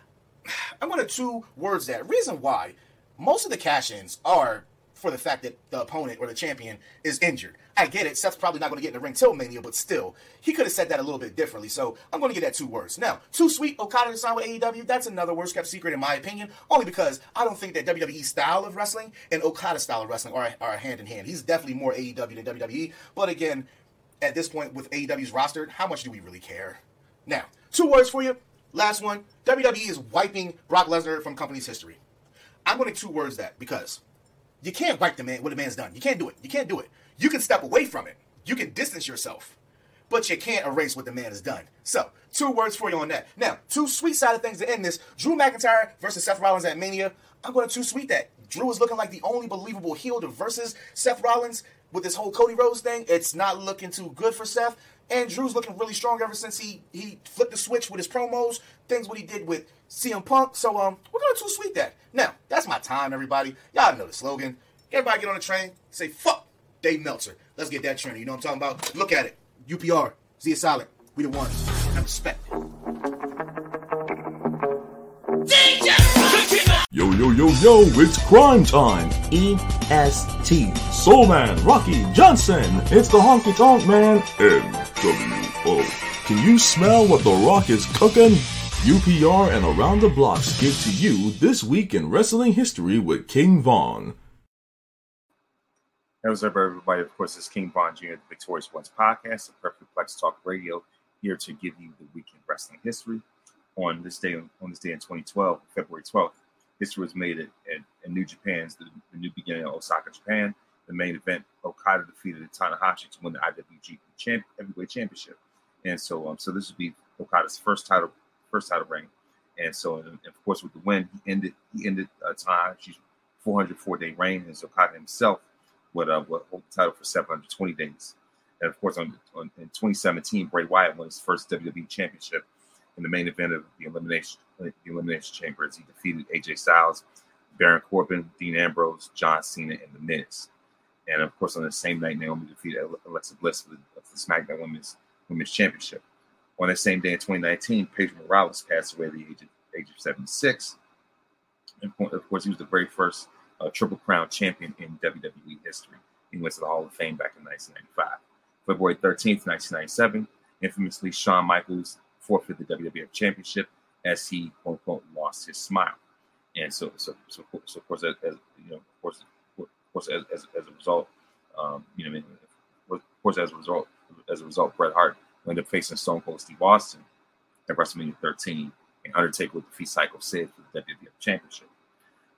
[SIGHS] I'm to two words that. Reason why most of the cash-ins are for the fact that the opponent or the champion is injured. I get it. Seth's probably not going to get in the ring till Mania, but still, he could have said that a little bit differently. So I'm going to get that two words. Now, too sweet Okada to sign with AEW. That's another worst kept secret in my opinion, only because I don't think that WWE style of wrestling and Okada style of wrestling are, are hand in hand. He's definitely more AEW than WWE. But again, at this point with AEW's roster, how much do we really care? Now, two words for you. Last one. WWE is wiping Brock Lesnar from company's history. I'm going to two words that because you can't wipe the man what the man's done. You can't do it. You can't do it. You can step away from it. You can distance yourself. But you can't erase what the man has done. So, two words for you on that. Now, two sweet side of things to end this. Drew McIntyre versus Seth Rollins at Mania. I'm going to too sweet that. Drew is looking like the only believable heel to versus Seth Rollins with this whole Cody Rhodes thing. It's not looking too good for Seth. And Drew's looking really strong ever since he he flipped the switch with his promos, things what he did with CM Punk. So um, we're gonna sweet that. Now that's my time, everybody. Y'all know the slogan. Everybody get on the train, say fuck Dave Meltzer. Let's get that train. You know what I'm talking about? Look at it. UPR, Z Solid. We the ones. Have respect. Yo, yo, yo, yo, it's crime time. EST. Soul Man, Rocky Johnson. It's the Honky Tonk Man. NWO. Can you smell what The Rock is cooking? UPR and Around the Blocks give to you This Week in Wrestling History with King Vaughn. Hey, what's up, everybody? Of course, it's King Vaughn Jr., the Victorious Ones podcast, the Perfect Plex Talk Radio, here to give you the week in wrestling history. On this day, on this day in 2012, February 12th, history was made at, at New Japan's the, the, new beginning of Osaka, Japan. The main event, Okada defeated Tanahashi to win the IWGP champ, Heavyweight Championship, and so um, so this would be Okada's first title, first title reign. And so, and of course, with the win, he ended he ended uh, Tanahashi's 404 day reign, as Okada himself would uh, would hold the title for 720 days. And of course, on, on in 2017, Bray Wyatt won his first WWE Championship in the main event of the elimination the elimination chamber as he defeated AJ Styles, Baron Corbin, Dean Ambrose, John Cena, and The Miz. And of course, on the same night, Naomi defeated Alexa Bliss for the, for the SmackDown Women's Women's Championship. On that same day in 2019, Pedro Morales passed away at the age of, age of 76. And of course, he was the very first uh, Triple Crown champion in WWE history. He went to the Hall of Fame back in 1995. February 13th, 1997, infamously, Shawn Michaels forfeited the WWF Championship as he quote unquote lost his smile. And so, so, so, so of course, as, as you know, of course, of course, as, as, as a result, um, you know, of course, as a result, as a result, Bret Hart ended up facing Stone Cold Steve Austin at WrestleMania 13, and Undertaker would defeat Psycho Sid for the WWF Championship.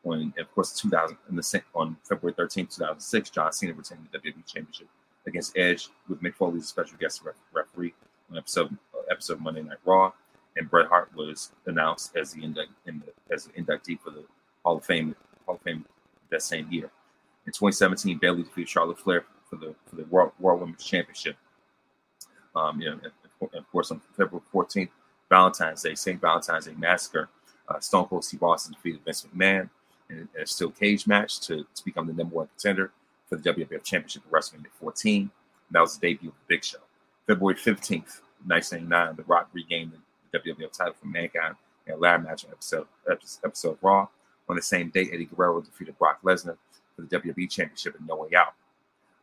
When, of course, 2000 in the on February 13, 2006, John Cena retained the WWE Championship against Edge with Mick Foley as special guest referee on episode episode of Monday Night Raw, and Bret Hart was announced as the in the, as an inductee for the Hall of Fame Hall of Fame that same year. In 2017, Bayley defeated Charlotte Flair for the for the World, World Women's Championship. Um, you know, of course, on February 14th, Valentine's Day, St. Valentine's Day Massacre, uh, Stone Cold Steve Austin defeated Vince McMahon in a steel cage match to, to become the number one contender for the WWF Championship at WrestleMania 14. And that was the debut of the Big Show. February 15th, 1999, The Rock regained the WWF title from Mankind in a ladder match episode, episode Raw. On the same day, Eddie Guerrero defeated Brock Lesnar for the WWE Championship in No Way Out.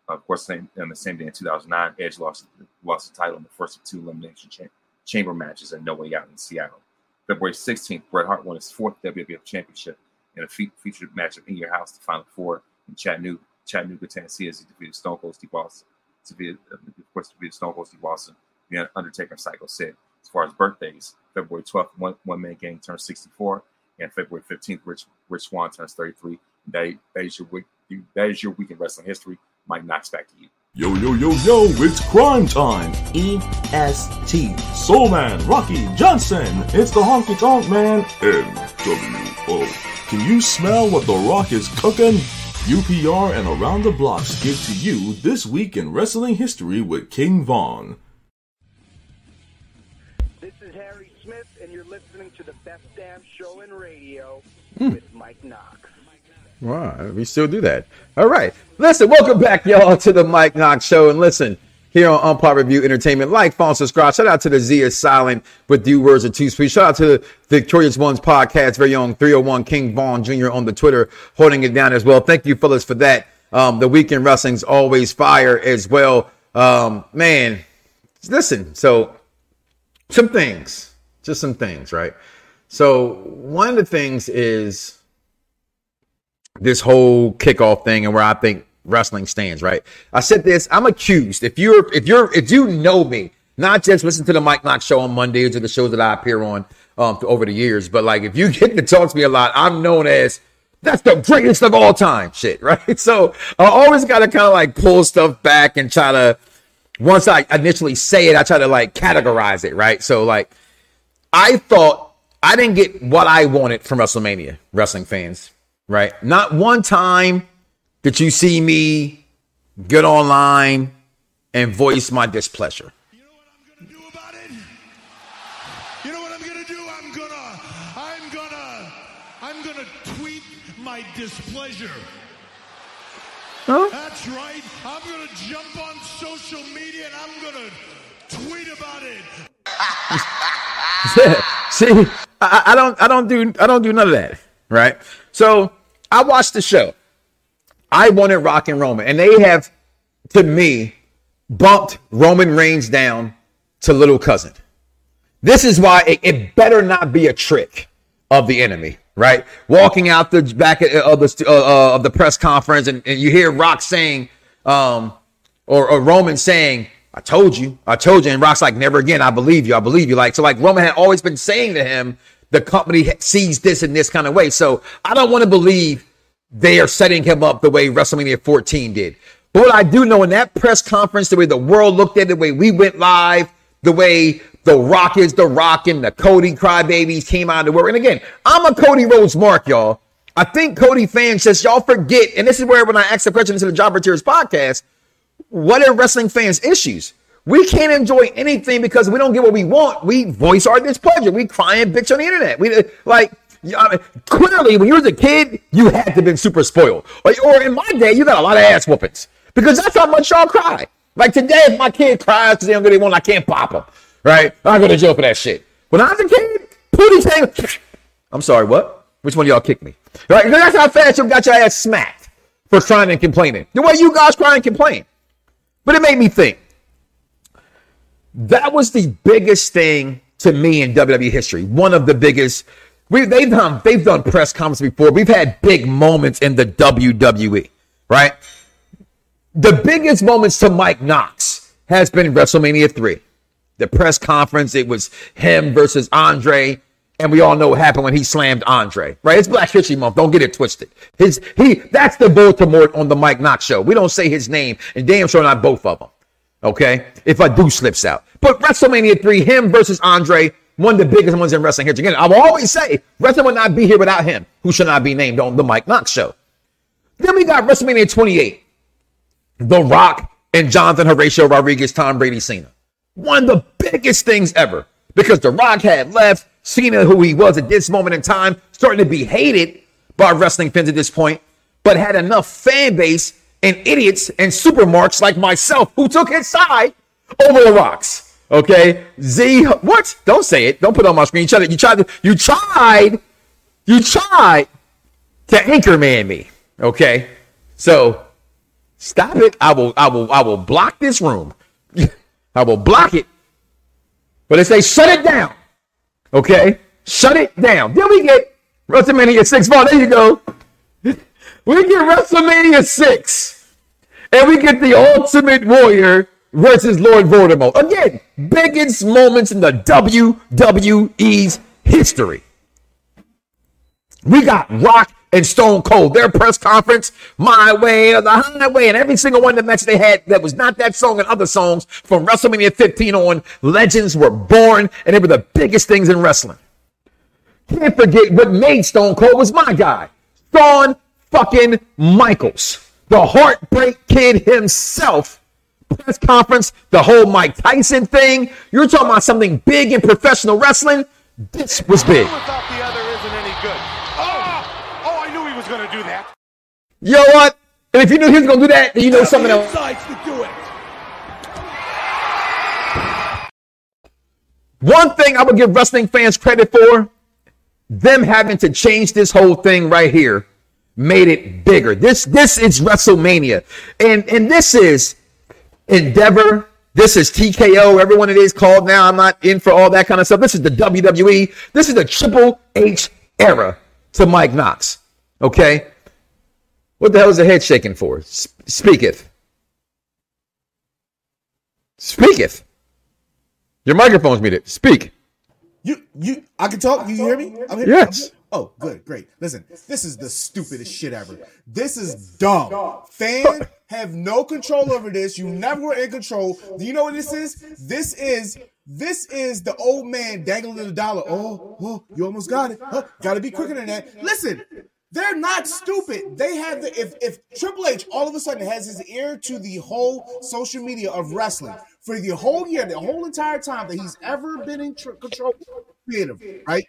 Of course, same, on the same day in 2009, Edge lost, lost the title in the first of two elimination cha- chamber matches at No Way Out in Seattle. February 16th, Bret Hart won his fourth WWF Championship in a fe- featured matchup in your house, the Final Four in Chattanooga, Chattanooga, Tennessee, as he defeated Stone Cold Steve Austin. Of course, defeated Stone Cold Steve Austin. The Undertaker and Psycho Sid. As far as birthdays, February 12th, one, one man gang turns 64, and February 15th, Rich Rich Swann turns 33. That, that is your week. That is your week in wrestling history. Mike Knoxxx back to you. Yo, yo, yo, yo, it's crime time. EST. Soul Man, Rocky Johnson. It's the Honky Tonk Man. NWO. Can you smell what The Rock is cooking? UPR and Around the Blocks give to you This Week in Wrestling History with King Vaughn. Show in radio Hmm. with Mike Knoxxx. Wow, we still do that. All right. Listen, welcome back, y'all, to the Mike Knoxxx Show. And listen, here on Umpire Review Entertainment, like, follow, subscribe. Shout out to the Z is silent with few words or two sweet. Shout out to the Victorious Ones podcast, very young 301 King Vaughn Jr. on the Twitter, holding it down as well. Thank you, fellas, for that. Um, the weekend wrestling's always fire as well. Um, man, listen, so some things, just some things, right? So one of the things is this whole kickoff thing and where I think wrestling stands, right? I said this, I'm accused. If you're if you're if you know me, not just listen to the Mike Knoxxx show on Mondays or the shows that I appear on um over the years, but like if you [LAUGHS] get to talk to me a lot, I'm known as that's the greatest of all time shit, [LAUGHS] right? So I always gotta kind of like pull stuff back and try to once I initially say it, I try to like categorize it, right? So like I thought I didn't get what I wanted from WrestleMania, wrestling fans, right? Not one time did you see me get online and voice my displeasure. You know what I'm gonna do? About it? You know what I'm gonna, do? I'm gonna, I'm gonna I'm gonna tweet my displeasure. Huh? That's right. I'm gonna jump on social media and I'm gonna tweet about it. [LAUGHS] See, I, I don't, I don't do, I don't do none of that, right? So I watched the show. I wanted Rock and Roman, and they have, to me, bumped Roman Reigns down to little cousin. This is why it, it better not be a trick of the enemy, right? Walking out the back of the uh, uh, of the press conference, and, and you hear Rock saying, um, or, or Roman saying, "I told you, I told you," and Rock's like, "Never again. I believe you. I believe you." Like so, like Roman had always been saying to him, the company sees this in this kind of way. So I don't want to believe they are setting him up the way WrestleMania 14 did. But what I do know in that press conference, the way the world looked at it, the way we went live, the way the Rock is the Rock and the Cody crybabies came out of the work. And again, I'm a Cody Rhodes mark, y'all. I think Cody fans just y'all forget, and this is where when I ask the question to the Jobber Tears podcast, what are wrestling fans' issues? We can't enjoy anything because we don't get what we want. We voice our displeasure. We cry and bitch on the internet. We like I mean, clearly when you was a kid, you had to have been super spoiled. Or, or in my day, you got a lot of ass whoopings because that's how much y'all cry. Like today, if my kid cries because they don't get what want, I can't pop them. Right? I go to jail for that shit. When I was a kid, Pootie saying, [SNIFFS] I'm sorry, what? Which one of y'all kicked me? Right? That's how fast you got your ass smacked for crying and complaining. The way you guys cry and complain. But it made me think. That was the biggest thing to me in WWE history. One of the biggest. We, they've done they've done press conferences before. We've had big moments in the WWE, right? The biggest moments to Mike Knoxxx has been WrestleMania 3. The press conference, it was him versus Andre, and we all know what happened when he slammed Andre, right? It's Black History Month. Don't get it twisted. His he that's the Baltimore on the Mike Knoxxx show. We don't say his name, and damn sure not both of them. Okay, if I do slips out, but WrestleMania three, him versus Andre, one of the biggest ones in wrestling history. Again, I will always say wrestling would not be here without him, who should not be named on the Mike Knoxxx show. Then we got WrestleMania 28, The Rock and Jonathan Horatio Rodriguez, Tom Brady, Cena. One of the biggest things ever because The Rock had left, Cena, who he was at this moment in time, starting to be hated by wrestling fans at this point, but had enough fan base and idiots and supermarks like myself who took his side over the rocks. Okay, Z, what? Don't say it. Don't put it on my screen. You tried. You tried. You tried. You tried to anchor man me. Okay, so stop it. I will. I will. I will block this room. [LAUGHS] I will block it. But they say shut it down. Okay, shut it down. Then we get WrestleMania six. Ball. There you go. We get WrestleMania 6. And we get the Ultimate Warrior versus Lord Voldemort. Again, biggest moments in the WWE's history. We got Rock and Stone Cold, their press conference, My Way or the Highway, and every single one of the matches they had that was not that song and other songs from WrestleMania 15 on, legends were born, and they were the biggest things in wrestling. Can't forget what made Stone Cold was my guy, Shawn fucking Michaels, the Heartbreak Kid himself. Press conference, the whole Mike Tyson thing. You're talking about something big in professional wrestling. This was big. Without the other isn't any good. Oh, oh, I knew he was going to do that. You know what? And if you knew he was gonna do that, then you know something else. Insights to do it. One thing I would give wrestling fans credit for, them having to change this whole thing right here made it bigger. This this is WrestleMania. And and this is Endeavor. This is TKO. Everyone it is called now. I'm not in for all that kind of stuff. This is the WWE. This is the Triple H era to Mike Knoxxx. Okay? What the hell is the head shaking for? S- speaketh. Speaketh. Your microphone's muted. Speak. You you I can talk. You hear me? I'm here. Yes. Oh, oh, good, great. Listen, this is the stupidest shit ever. This is dumb. Fans [LAUGHS] have no control over this. You never were in control. Do you know what this is? This is this is the old man dangling the dollar. Oh, oh, you almost got it. Huh, gotta be quicker than that. Listen, they're not stupid. They have the if if Triple H all of a sudden has his ear to the whole social media of wrestling for the whole year, the whole entire time that he's ever been in tr- control, creative, right?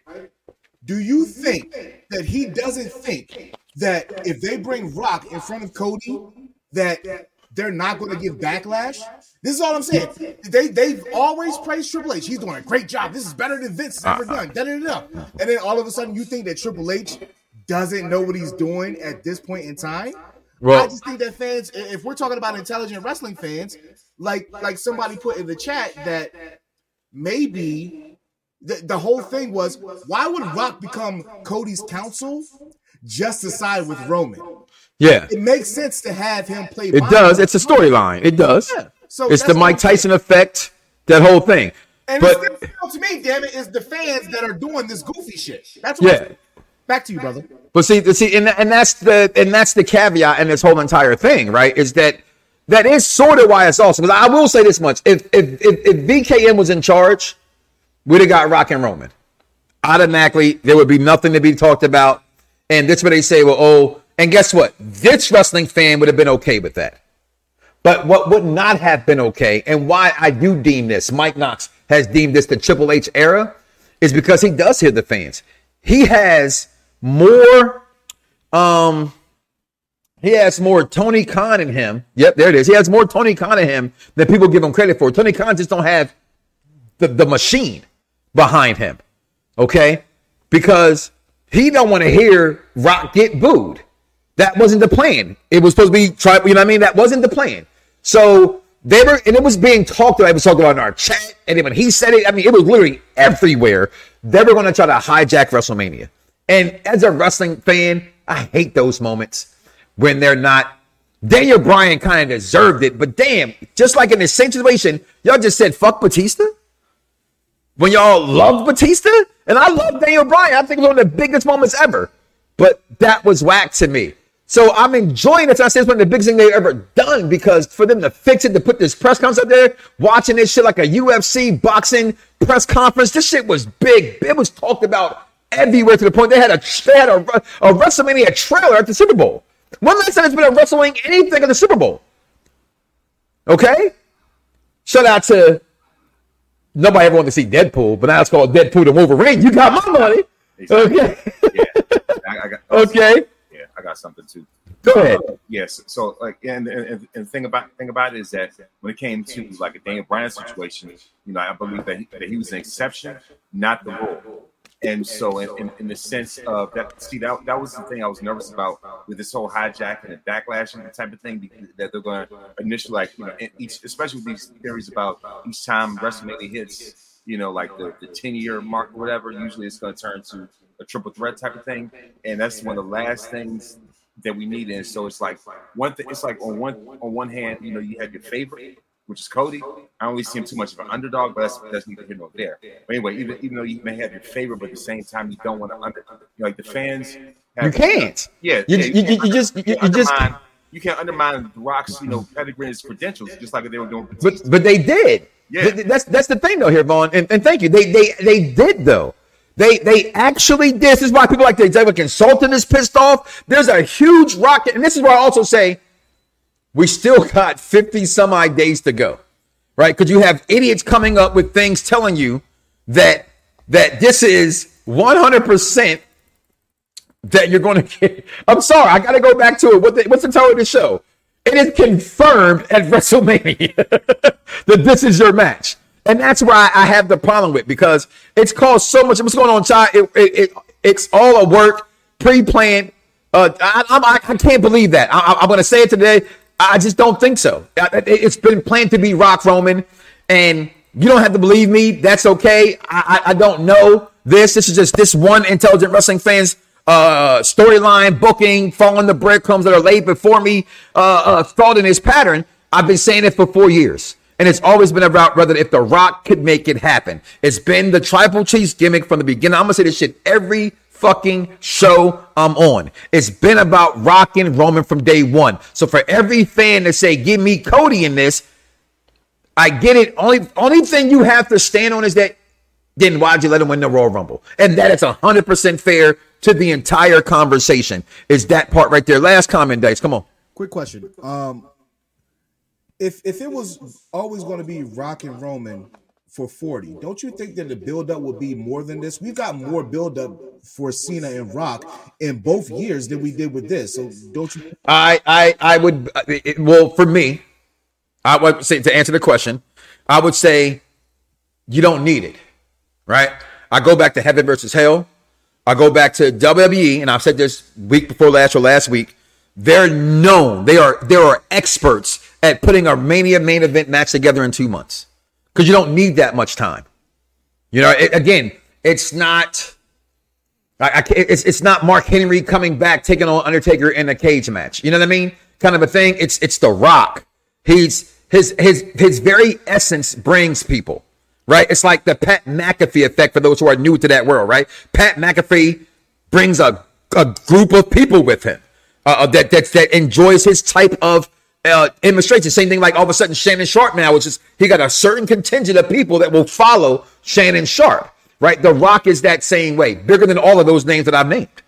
Do you think that he doesn't think that if they bring Rock in front of Cody, that they're not going to give backlash? This is all I'm saying. They they've always praised Triple H. He's doing a great job. This is better than Vince has ever done. Da, da, da, da. And then all of a sudden, you think that Triple H doesn't know what he's doing at this point in time? Well- I just think that fans, if we're talking about intelligent wrestling fans, like like somebody put in the chat that maybe the, the whole thing was why would Rock become Cody's counsel just to side with Roman? Yeah. It makes sense to have him play. It does. It's a storyline. It does. Yeah. So it's the Mike Tyson effect, that whole thing. And But to me, damn it, is the fans that are doing this goofy shit. That's what I'm yeah. Back to you, brother. But see, see, and, and that's the and that's the caveat in this whole entire thing, right? Is that that is sort of why it's awesome. Because I will say this much: if if if, if VKM was in charge, we'd have got Rock and Roman. Automatically, there would be nothing to be talked about. And that's where they say, well, oh, and guess what? This wrestling fan would have been okay with that. But what would not have been okay, and why I do deem this, Mike Knoxxx has deemed this the Triple H era, is because he does hear the fans. He has more, um, he has more Tony Khan in him. Yep, there it is. He has more Tony Khan in him than people give him credit for. Tony Khan just don't have the, the machine behind him. Okay? Because he don't want to hear Rock get booed. That wasn't the plan. It was supposed to be try, you know what I mean? That wasn't the plan. So they were, and it was being talked about. It was talked about in our chat, and when he said it, I mean, it was literally everywhere. They were going to try to hijack WrestleMania. And as a wrestling fan, I hate those moments when they're not. Daniel Bryan kind of deserved it, but damn, just like in the same situation, y'all just said fuck Batista when y'all loved Batista, and I love Daniel Bryan. I think it was one of the biggest moments ever. But that was whack to me. So I'm enjoying it. I say it's one of the biggest things they've ever done because for them to fix it, to put this press conference up there, watching this shit like a UFC boxing press conference, this shit was big. It was talked about everywhere to the point they had a they had a, a WrestleMania trailer at the Super Bowl. One last time it's been a wrestling anything at the Super Bowl? Okay? Shout out to nobody ever wanted to see Deadpool, but now it's called Deadpool and Wolverine. You got my money. Okay. I, I got, [LAUGHS] Okay. Yeah, I got something too. Go ahead. Yes. So like, and and, and and thing about thing about it is that when it came to like a Daniel Bryan situation, you know, I believe that he, that he was an exception, not the rule. And so, in, in, in the sense of that, see that that was the thing I was nervous about with this whole hijacking and the backlash and the type of thing that they're going to initially, like you know, each, especially with these theories about each time WrestleMania hits, you know, like the, the 10 year mark or whatever, usually it's going to turn to a triple threat type of thing. And that's one of the last things that we need. And so it's like one thing, it's like on one on one hand, you know, you have your favorite, which is Cody. I don't really see him too much of an underdog, but that's that's neither here nor there. But anyway, even even though you may have your favorite, but at the same time you don't want to under you know, like the fans have, You can't. Yeah, You- yeah, you- you- you just- can't you- you just- you can't undermine the Rock's, you know, pedigree and his credentials, just like they were doing. But but they did. Yeah. Th- That's that's the thing though here, Vaughn. And, and thank you. They they they did though. They they actually did. This is why people like the executive consultant is pissed off. There's a huge rocket, and this is why I also say we still got 50 some odd days to go. Right? Because you have idiots coming up with things telling you that that this is 100% that you're going [LAUGHS] to get. I'm sorry, I got to go back to it. What the, what's the title of the show? It is confirmed at [LAUGHS] WrestleMania [LAUGHS] that this is your match, and that's where I, have the problem with because it's caused so much. What's going on, child? It, it, it, it's all a work, pre-planned. Uh, I, I, I can't believe that. I, I'm going to say it today. I just don't think so. It- It's been planned to be Rock Roman, and you don't have to believe me. That's okay. I, I, don't know this. This is just this one intelligent wrestling fans uh storyline booking following the breadcrumbs that are laid before me uh, uh thought in this pattern i've been saying it for four years and it's always been about whether if the rock could make it happen it's been the tribal chiefs gimmick from the beginning i'm gonna say this shit every fucking show i'm on it's been about rock and roman from day one so for every fan to say give me cody in this I get it. Only only thing you have to stand on is that then why'd you let him win the Royal Rumble? And that is hundred percent fair to the entire conversation. Is that part right there? Last comment, Dice. Come on. Quick question. Um, if if it was always going to be Rock and Roman for 40, don't you think that the buildup would be more than this? We've got more buildup for Cena and Rock in both years than we did with this. So don't you? I I I would it, well for me, I would say to answer the question, I would say you don't need it, right? I go back to Heaven versus Hell. I go back to WWE, and I've said this week before last or last week. They're known. They are there are experts at putting a Mania main event match together in two months because you don't need that much time. You know, it, again, it's not. I, I it's it's not Mark Henry coming back taking on Undertaker in a cage match. You know what I mean? Kind of a thing. It's it's The Rock. He's his his his very essence brings people right. It's like the Pat McAfee effect for those who are new to that world, right? Pat McAfee brings a a group of people with him uh, that that that enjoys his type of uh, demonstration. Same thing like all of a sudden Shannon Sharpe now, which is he got a certain contingent of people that will follow Shannon Sharpe. Right, The Rock is that same way, bigger than all of those names that I've named.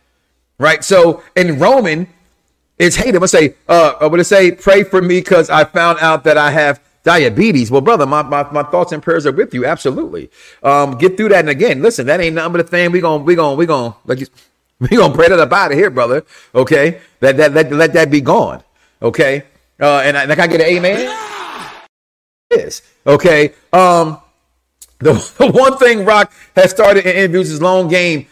Right, so in Roman, it's hate. I'm gonna say, uh, I'm gonna say, pray for me because I found out that I have diabetes. Well, brother, my, my, my thoughts and prayers are with you. Absolutely. Um, get through that. And again, listen, that ain't nothing but a thing. We gonna, we gonna, we gonna, like, [LAUGHS] we gonna pray that up out of here, brother. Okay. That, that, let, let that be gone. Okay. Uh, and I, like I get an amen. Yes. Okay. Um, the, [LAUGHS] the one thing Rock has started in interviews is long game.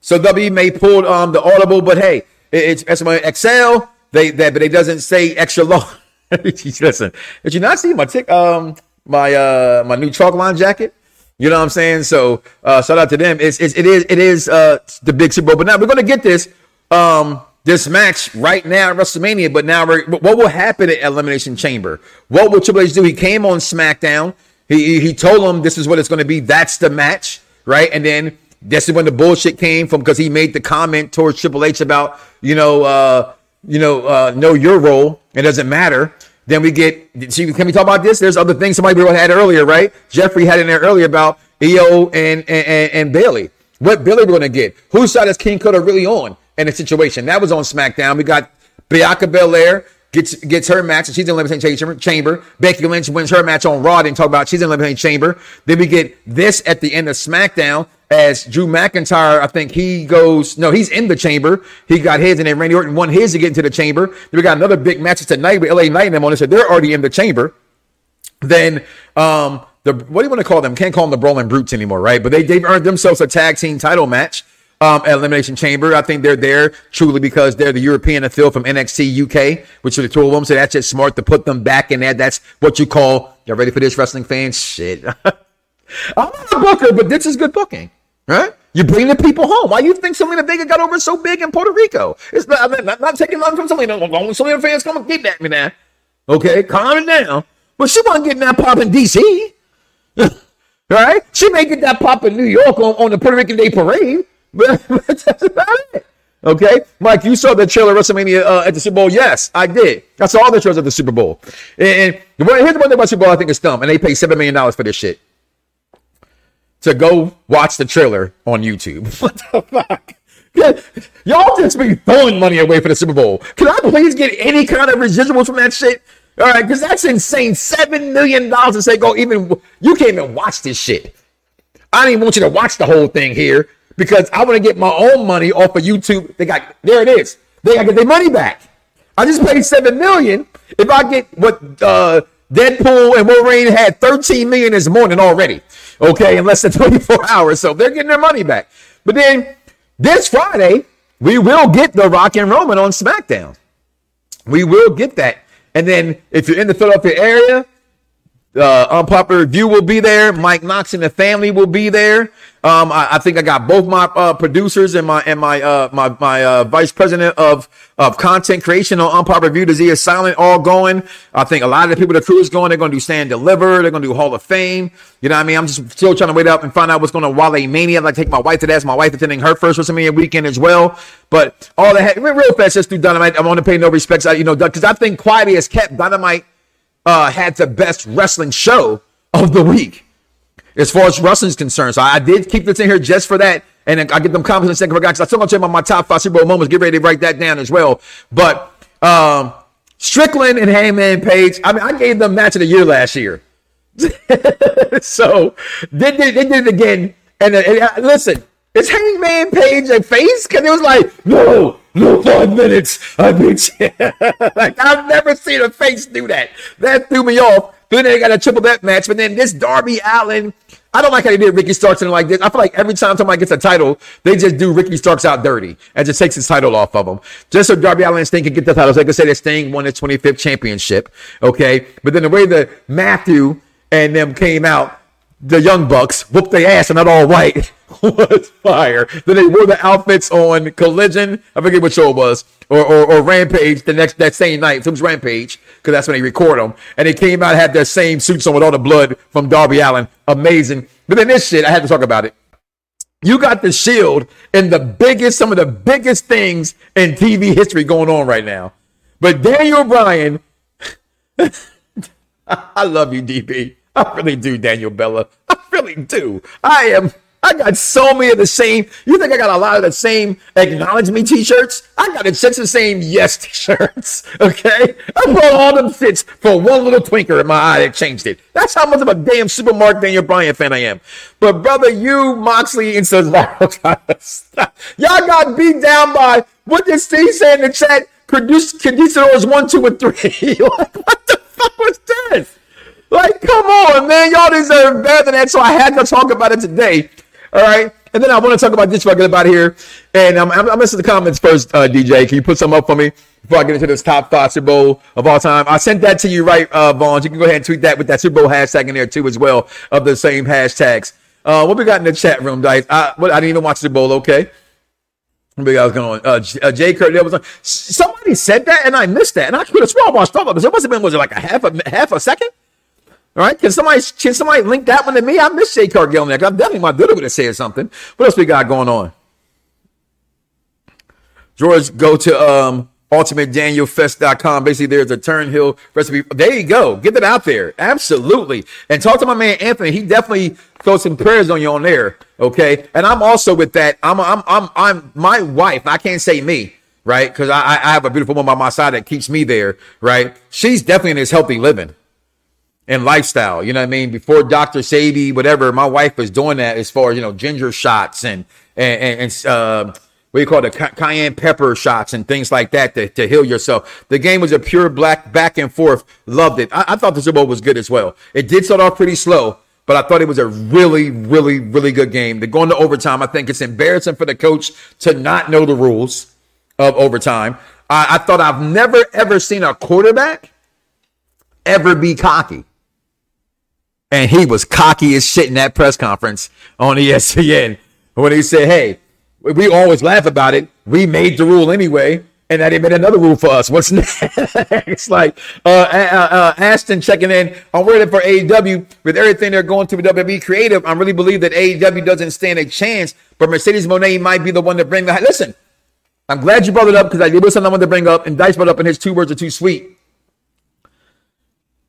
So W may pull um the audible, but hey, it, it's my Excel. They that but it doesn't say extra long. [LAUGHS] Listen, did you not see my tick um my uh my new chalk line jacket? You know what I'm saying? So uh shout out to them. It's, it's it is it is uh the big Super Bowl. But now we're gonna get this um this match right now at WrestleMania. But now what will happen at Elimination Chamber? What will Triple H do? He came on SmackDown. He he, told them this is what it's gonna be. That's the match, right? And then this is when the bullshit came from because he made the comment towards Triple H about you know uh you know, uh, know your role. It doesn't matter. Then we get. See, can we talk about this? There's other things somebody had earlier, right? Jeffrey had in there earlier about EO and and, and, and Bayley. What Billy we're gonna get? Whose side is King Cutter really on in the situation? That was on SmackDown. We got Bianca Belair gets gets her match, and she's in elimination chamber. chamber. Becky Lynch wins her match on Raw. Didn't talk about she's in the elimination chamber. Then we get this at the end of SmackDown as Drew McIntyre. I think he goes. No, he's in the chamber. He got his, and then Randy Orton won his to get into the chamber. Then we got another big match tonight with LA Knight and them on it. So they're already in the chamber. Then um the what do you want to call them? Can't call them the Brawling Brutes anymore, right? But they they've earned themselves a tag team title match um, at Elimination Chamber. I think they're there truly because they're the European affiliate from NXT UK, which are the two of them. So that's just smart to put them back in there. That's what you call. Y'all ready for this, wrestling fans? Shit. [LAUGHS] I'm not a booker, but this is good booking, right? You bring the people home. Why you think Zelina Vega got over so big in Puerto Rico? It's not, I'm not, not taking nothing from Zelina. When Zelina fans come and get at me now. Okay, calm it down. But she wasn't getting that pop in DC. [LAUGHS] right? She may get that pop in New York on, on the Puerto Rican Day Parade. That's about it. Okay, Mike, you saw the trailer WrestleMania uh, at the Super Bowl. Yes, I did. I saw all the trailers at the Super Bowl. And, and one, here's the one thing about Super Bowl I think is dumb, and they pay seven million dollars for this shit to go watch the trailer on YouTube. [LAUGHS] What the fuck? Y'all just be throwing money away for the Super Bowl. Can I please get any kind of residuals from that shit? All right, because that's insane. Seven million dollars to say go even. You can't even watch this shit. I don't even want you to watch the whole thing here because I want to get my own money off of YouTube. They got there it is. They got to get their money back. I just paid seven million. If I get what uh, Deadpool and Wolverine had 13 million this morning already, okay, in less than [LAUGHS] 24 hours. So they're getting their money back. But then this Friday, we will get the Rock and Roman on SmackDown. We will get that. And then if you're in the Philadelphia area, uh, unpopular review will be there. Mike Knoxxx and the family will be there. Um, I, I think I got both my uh, producers and my and my uh, my my uh, vice president of of content creation on unpopular review. Zia Silent all going. I think a lot of the people the crew is going. They're going to do stand deliver. They're going to do Hall of Fame. You know what I mean? I'm just still trying to wait up and find out what's going on. Wale Mania. I'd like to take my wife to that. My wife attending her first WrestleMania weekend as well. But all that real fast, just through Dynamite. I want to pay no respects. You know, because I think quietly has kept Dynamite uh, had the best wrestling show of the week as far as wrestling is concerned. So I, did keep this in here just for that. And I get them comments in a second for because I still gonna check my, my top five Super Bowl moments. Get ready to write that down as well. But um, Strickland and Hangman Page, I mean, I gave them match of the year last year. [LAUGHS] so they, they, they did it again. And, and uh, listen, is Hangman Page a face? Because it was like, no, no, five minutes. I beat [LAUGHS] like, I've never seen a face do that. That threw me off. Then they got a triple threat match. But then this Darby Allin. I don't like how they did Ricky Starks and like this. I feel like every time somebody gets a title, they just do Ricky Starks out dirty and just takes his title off of him. Just so Darby Allin and Sting can get the titles. Like I said, that Sting won his 25th championship. Okay. But then the way that Matthew and them came out, the Young Bucks whooped their ass and not all white [LAUGHS] was fire. Then they wore the outfits on Collision. I forget what show it was, or, or, or Rampage the next that same night. It was Rampage because that's when they record them. And they came out had their same suits on with all the blood from Darby Allin. Amazing. But then this shit, I had to talk about it. You got the Shield and the biggest, some of the biggest things in TV history going on right now. But Daniel Bryan, [LAUGHS] I love you, DB. I really do, Daniel Bella. I really do. I am. I got so many of the same. You think I got a lot of the same acknowledge me t-shirts? I got a it just the same yes [LAUGHS] t-shirts. Okay, I bought all them fits for one little twinkle in my eye that changed it. That's how much of a damn supermarket Daniel Bryan fan I am. But brother, you Moxley and Cesaro, [LAUGHS] y'all got beat down by what did Steve say in the chat? Produce Conquistadors one, two, and three. [LAUGHS] what the fuck was this? Like, come on, man. Y'all deserve better than that. So I had to talk about it today. All right. And then I want to talk about this before I get about here. And um, I'm, I'm to the comments first, uh, DJ. Can you put some up for me before I get into this top five Super Bowl of all time? I sent that to you, right, uh, Vaughn? You can go ahead and tweet that with that Super Bowl hashtag in there too, as well, of the same hashtags. Uh, what we got in the chat room, Dice? I, what, I didn't even watch the Bowl, okay? What we going on? Uh, uh, Jay Kurt, there was somebody said that, and I missed that. And I could have sworn I watched it. It must have been, was it like a half a half a second? Right, can somebody can somebody link that one to me? I miss Jay Cargill there. I'm definitely my dude would have said something. What else we got going on? George, go to um UltimateDanielFest.com. Basically, there's a Turnhill recipe. There you go. Get that out there. Absolutely. And talk to my man Anthony. He definitely throws some prayers on you on there. Okay. And I'm also with that. I'm, I'm, I'm, I'm my wife. I can't say me, right? Because I, I have a beautiful woman by my side that keeps me there, right? She's definitely in this healthy living and lifestyle. You know what I mean? Before Dr. Sebi, whatever, my wife was doing that as far as, you know, ginger shots and, and, and, uh, what do you call it, the cayenne pepper shots and things like that to, to heal yourself. The game was a pure black back and forth. Loved it. I, I thought the Super Bowl was good as well. It did start off pretty slow, but I thought it was a really, really, really good game. They're going to overtime. I think it's embarrassing for the coach to not know the rules of overtime. I, I thought I've never, ever seen a quarterback ever be cocky. And he was cocky as shit in that press conference on ESPN when he said, Hey, we always laugh about it. We made the rule anyway, and that they made another rule for us. What's [LAUGHS] next? like uh, uh, uh, Ashton checking in. I'm worried for AEW with everything they're going to with WWE Creative. I really believe that AEW doesn't stand a chance, but Mercedes Moné might be the one to bring the. Listen, I'm glad you brought it up because I was something I wanted to bring up, and Dice brought up, and his two words are too sweet.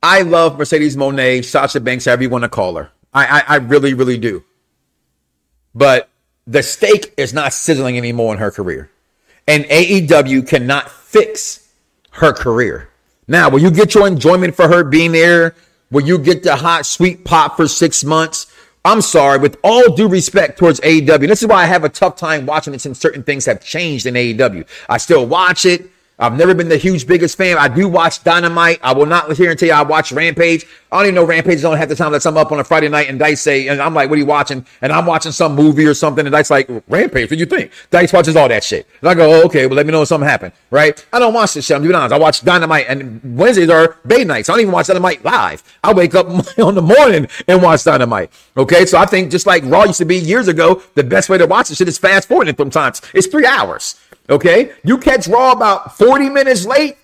I love Mercedes Moné, Sasha Banks, however you want to call her. I, I, I really, really do. But the stake is not sizzling anymore in her career. And AEW cannot fix her career. Now, will you get your enjoyment for her being there? Will you get the hot, sweet pop for six months? I'm sorry, with all due respect towards AEW, this is why I have a tough time watching it since certain things have changed in AEW. I still watch it. I've never been the huge biggest fan. I do watch Dynamite. I will not tell you I watch Rampage. I don't even know Rampage is on half the time that I'm up on a Friday night and Dice say, and I'm like, what are you watching? And I'm watching some movie or something. And Dice like, Rampage, what do you think? Dice watches all that shit. And I go, oh, okay, well, let me know if something happened, right? I don't watch this shit. I'm being honest. I watch Dynamite and Wednesdays are Bay nights. I don't even watch Dynamite live. I wake up [LAUGHS] on the morning and watch Dynamite. Okay. So I think just like Raw used to be years ago, the best way to watch this shit is fast forwarding sometimes. It's three hours. Okay. You catch Raw about 40 minutes late.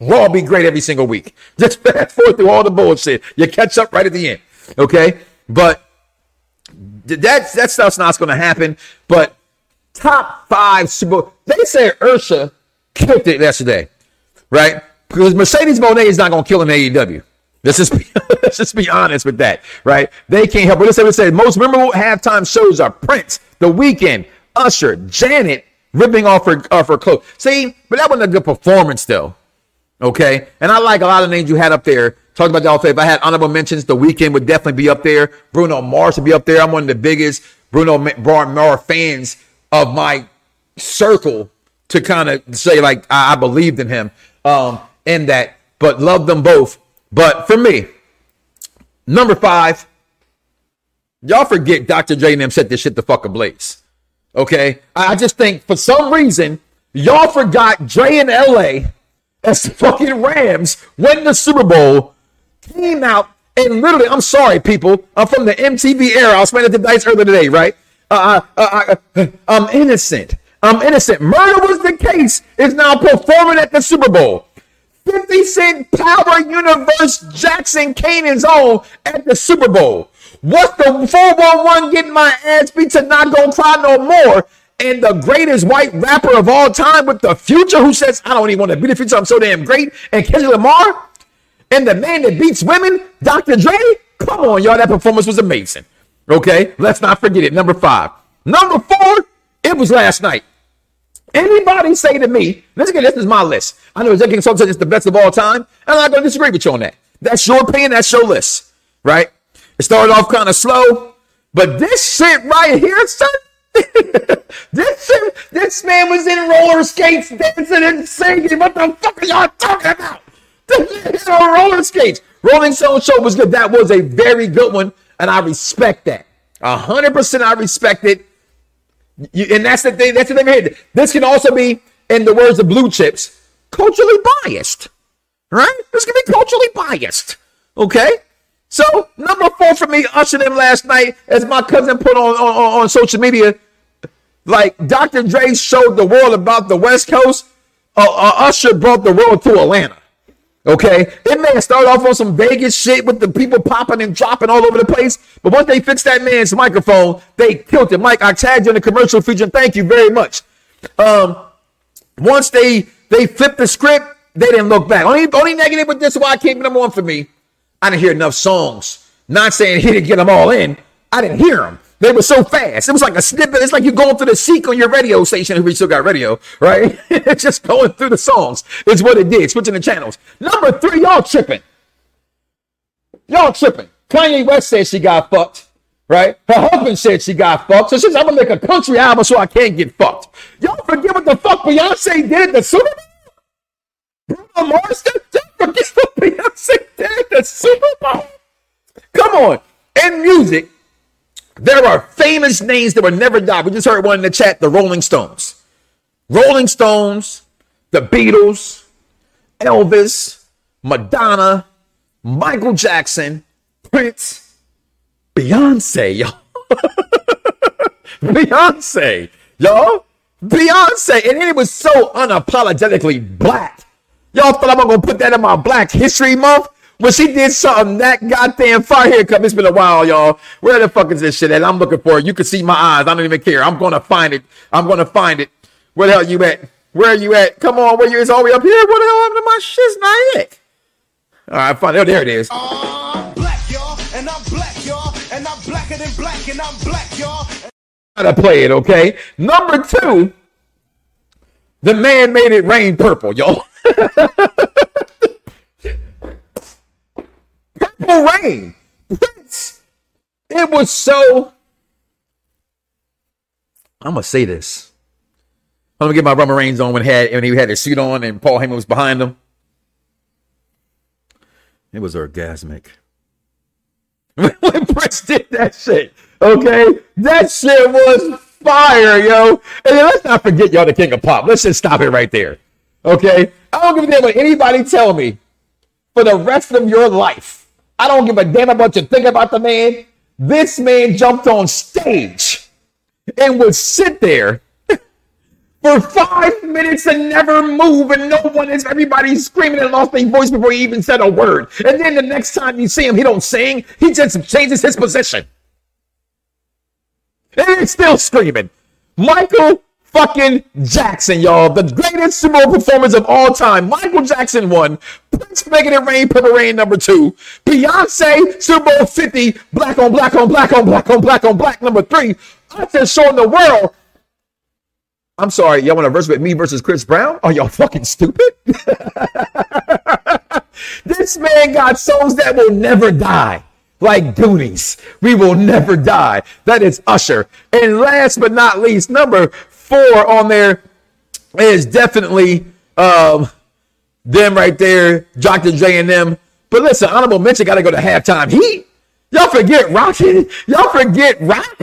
Raw be great every single week. [LAUGHS] Just fast forward through all the bullshit. You catch up right at the end. Okay. But that, that stuff's not going to happen. But top five Super Bowl, they say Usher killed it yesterday. Right. Because Mercedes Moné is not going to kill in AEW. Let's just, be, [LAUGHS] let's just be honest with that, right? They can't help it. Let's say we say most memorable halftime shows are Prince, The Weeknd, Usher, Janet, ripping off her off her clothes. See, but that wasn't a good performance though. Okay, and I like a lot of names you had up there. Talked about that. If I had honorable mentions, The Weeknd would definitely be up there. Bruno Mars would be up there. I'm one of the biggest Bruno Mars fans of my circle to kind of say like I, I believed in him um, in that, but love them both. But for me, number five, y'all forget Dr. Dre and them set this shit the fuck ablaze. Okay. I just think for some reason, y'all forgot Dre in LA as the [LAUGHS] fucking Rams win the Super Bowl, came out, and literally, I'm sorry, people. I'm from the MTV era. I was playing at the dice earlier today, right? Uh, uh, uh, I'm innocent. I'm innocent. Murder was the case, is now performing at the Super Bowl. 50 Cent Power Universe Jackson Canaan's on at the Super Bowl. What's the 411 getting my ass beat to not gonna cry no more? And the greatest white rapper of all time with the future who says, I don't even want to be the future, I'm so damn great. And Kendrick Lamar and the man that beats women, Dr. Dre. Come on, y'all, that performance was amazing. Okay, let's not forget it. Number five. Number four, it was last night. Anybody say to me, let's get this is my list. I know Executive Consultant is the best of all time, and I'm not going to disagree with you on that. That's your opinion, that's your list, right? It started off kind of slow, but this shit right here, son, [LAUGHS] this shit, this man was in roller skates dancing and singing. What the fuck are y'all talking about? [LAUGHS] This on roller skates. Rolling Stone Show was good. That was a very good one, and I respect that. Hundred percent, I respect it. You, and that's the thing. That's the thing here. This can also be, in the words of Blue Chips, culturally biased. Right? This can be culturally biased. Okay. So number four for me, ushered them last night, as my cousin put on, on, on social media. Like Dr. Dre showed the world about the West Coast. Uh, uh, Usher brought the world to Atlanta. Okay, may have started off on some Vegas shit with the people popping and dropping all over the place, but once they fixed that man's microphone, they killed it. Mike, I tagged you in the commercial feature. Thank you very much. Um, once they they flipped the script. They didn't look back. Only only negative with this is why I keep them on for me. I didn't hear enough songs. Not saying he didn't get them all in. I didn't hear them. They were so fast. It was like a snippet. It's like you're going through the seek on your radio station if we still got radio, right? [LAUGHS] it's just going through the songs. It's what it did, switching the channels. Number three, y'all tripping. Y'all tripping. Kanye West said she got fucked, right? Her husband said she got fucked. So said, I'm gonna make a country album so I can't get fucked. Y'all forget what the fuck Beyonce did at the Super Bowl? Bruno Mars did? Y'all forget Beyonce did at the Super Bowl? Come on. In music, there are famous names that will never die. We just heard one in the chat, the Rolling Stones. Rolling Stones, the Beatles, Elvis, Madonna, Michael Jackson, Prince, Beyonce, y'all. [LAUGHS] Beyonce, y'all. Beyonce. And it was so unapologetically black. Y'all thought I'm gonna put that in my Black History Month? When she did something that goddamn fire here come. It's been a while, y'all. Where the fuck is this shit at? I'm looking for it. You can see my eyes. I don't even care. I'm gonna find it. I'm gonna find it. Where the hell you at? Where are you at? Come on, where you? It's all the way up here. What the hell happened to my shit's not it? All right, fine. Oh, there it is. black, y'all, and I'm black, y'all, and I'm blacker than black, and I'm black, y'all. Gotta play it, okay? Number two, the man made it rain purple, y'all. Purple rain. Prince. It was so. I'm gonna say this. I'm gonna get my rubber reins on when he had when he had his suit on and Paul Heyman was behind him. It was orgasmic. [LAUGHS] when Prince did that shit, okay, that shit was fire, yo. And let's not forget y'all the king of pop. Let's just stop it right there, okay? I don't give a damn what anybody tell me for the rest of your life. I don't give a damn about you think about the man. This man jumped on stage and would sit there [LAUGHS] for five minutes and never move, and no one is everybody screaming and lost their voice before he even said a word. And then the next time you see him, he don't sing, he just changes his position. And he's still screaming. Michael fucking Jackson, y'all. The greatest Super Bowl performance of all time. Michael Jackson won. Prince making it rain, purple rain number two. Beyonce, Super Bowl 50, black on black on black on black on black on black number three. I just showing the world I'm sorry, y'all want to verse with me versus Chris Brown? Are y'all fucking stupid? [LAUGHS] this man got songs that will never die. Like Goonies. We will never die. That is Usher. And last but not least, number four on there is definitely um them right there, Dr. J and them. But listen, honorable mention gotta go to halftime heat. Y'all forget Rocky. [LAUGHS] Y'all forget Rock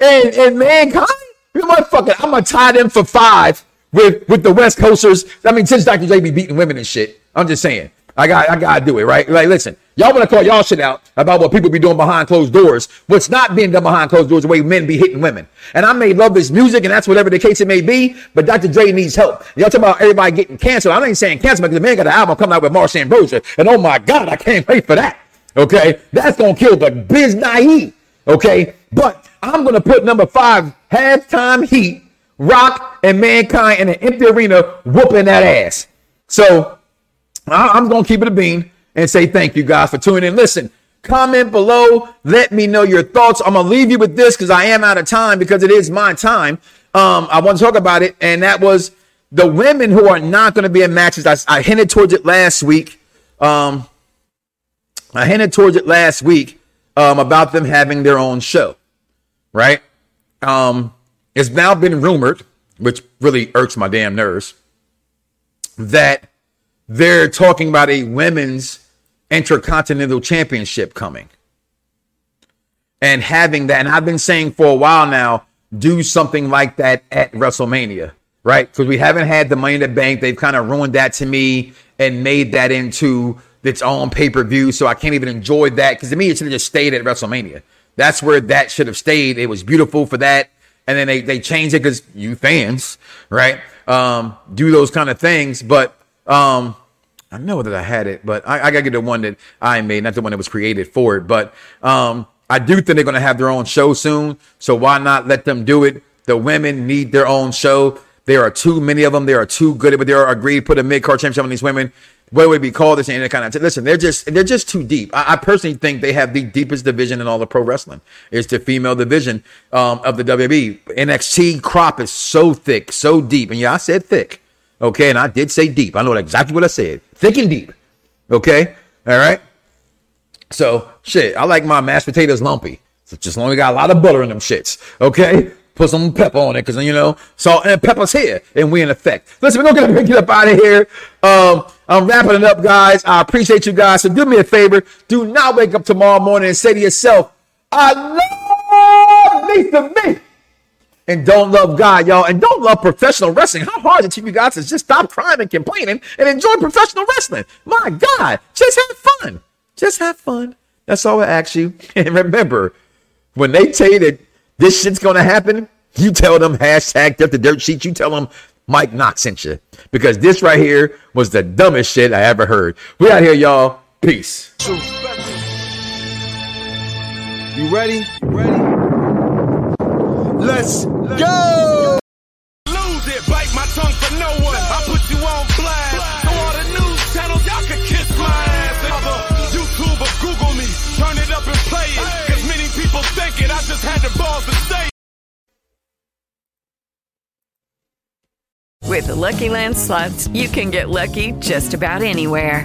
and, and Mankind. You it. I'm gonna tie them for five with with the West Coasters. I mean, since Dr. J be beating women and shit. I'm just saying. I got I gotta do it, right? Like, listen, y'all wanna call y'all shit out about what people be doing behind closed doors. What's not being done behind closed doors, the way men be hitting women. And I may love this music, and that's whatever the case it may be, but Dr. Dre needs help. Y'all talking about everybody getting canceled. I ain't saying cancel because the man got an album coming out with Marsha Ambrosius. And oh my God, I can't wait for that. Okay? That's gonna kill the biz naive. Okay? But I'm gonna put number five, halftime heat, rock and mankind in an empty arena whooping that ass. So I'm gonna keep it a bean and say thank you guys for tuning in. Listen, comment below, let me know your thoughts. I'm gonna leave you with this because I am out of time because it is my time. Um, I want to talk about it, and that was the women who are not going to be in matches. I, I hinted towards it last week. Um, I hinted towards it last week um, about them having their own show, right? Um, it's now been rumored, which really irks my damn nerves, that they're talking about a women's intercontinental championship coming and having that. And I've been saying for a while now, do something like that at WrestleMania, right? Because we haven't had the Money in the Bank. They've kind of ruined that to me and made that into its own pay per view. So I can't even enjoy that because to me, it should have just stayed at WrestleMania. That's where that should have stayed. It was beautiful for that. And then they, they changed it because you fans, right? Um, do those kind of things. But um, I know that I had it, but I, I gotta get the one that I made, not the one that was created for it. But um, I do think they're gonna have their own show soon. So why not let them do it? The women need their own show. There are too many of them. There are too good, but they are agreed put a mid card championship on these women. What would be called? This and that kind of. Listen, they're just they're just too deep. I, I personally think they have the deepest division in all of pro wrestling. It's the female division um, of the WWE. NXT crop is so thick, so deep, and yeah, I said thick. Okay, and I did say deep. I know exactly what I said. Thick and deep. Okay, all right. So shit, I like my mashed potatoes lumpy. So just long as got a lot of butter in them shits. Okay. Put some pepper on it, cause you know, salt and pepper's here, and we in effect. Listen, we're gonna get up out of here. Um, I'm wrapping it up, guys. I appreciate you guys. So do me a favor. Do not wake up tomorrow morning and say to yourself, I love Lisa me. And don't love God, y'all. And don't love professional wrestling. How hard is it to you guys to just stop crying and complaining and enjoy professional wrestling? My God, just have fun. Just have fun. That's all I ask you. [LAUGHS] And remember, when they tell you that this shit's gonna happen, you tell them hashtag death the dirt sheet. You tell them Mike Knoxxx sent you. Because this right here was the dumbest shit I ever heard. We out here, y'all. Peace. You ready? Ready? Let's go! Lose it, bite my tongue for no one. I put you on blast. So all the news channels, y'all can kiss my ass. And other YouTube or Google me, turn it up and play it. Cause many people think it, I just had the balls to say. With the Lucky Land slots, you can get lucky just about anywhere.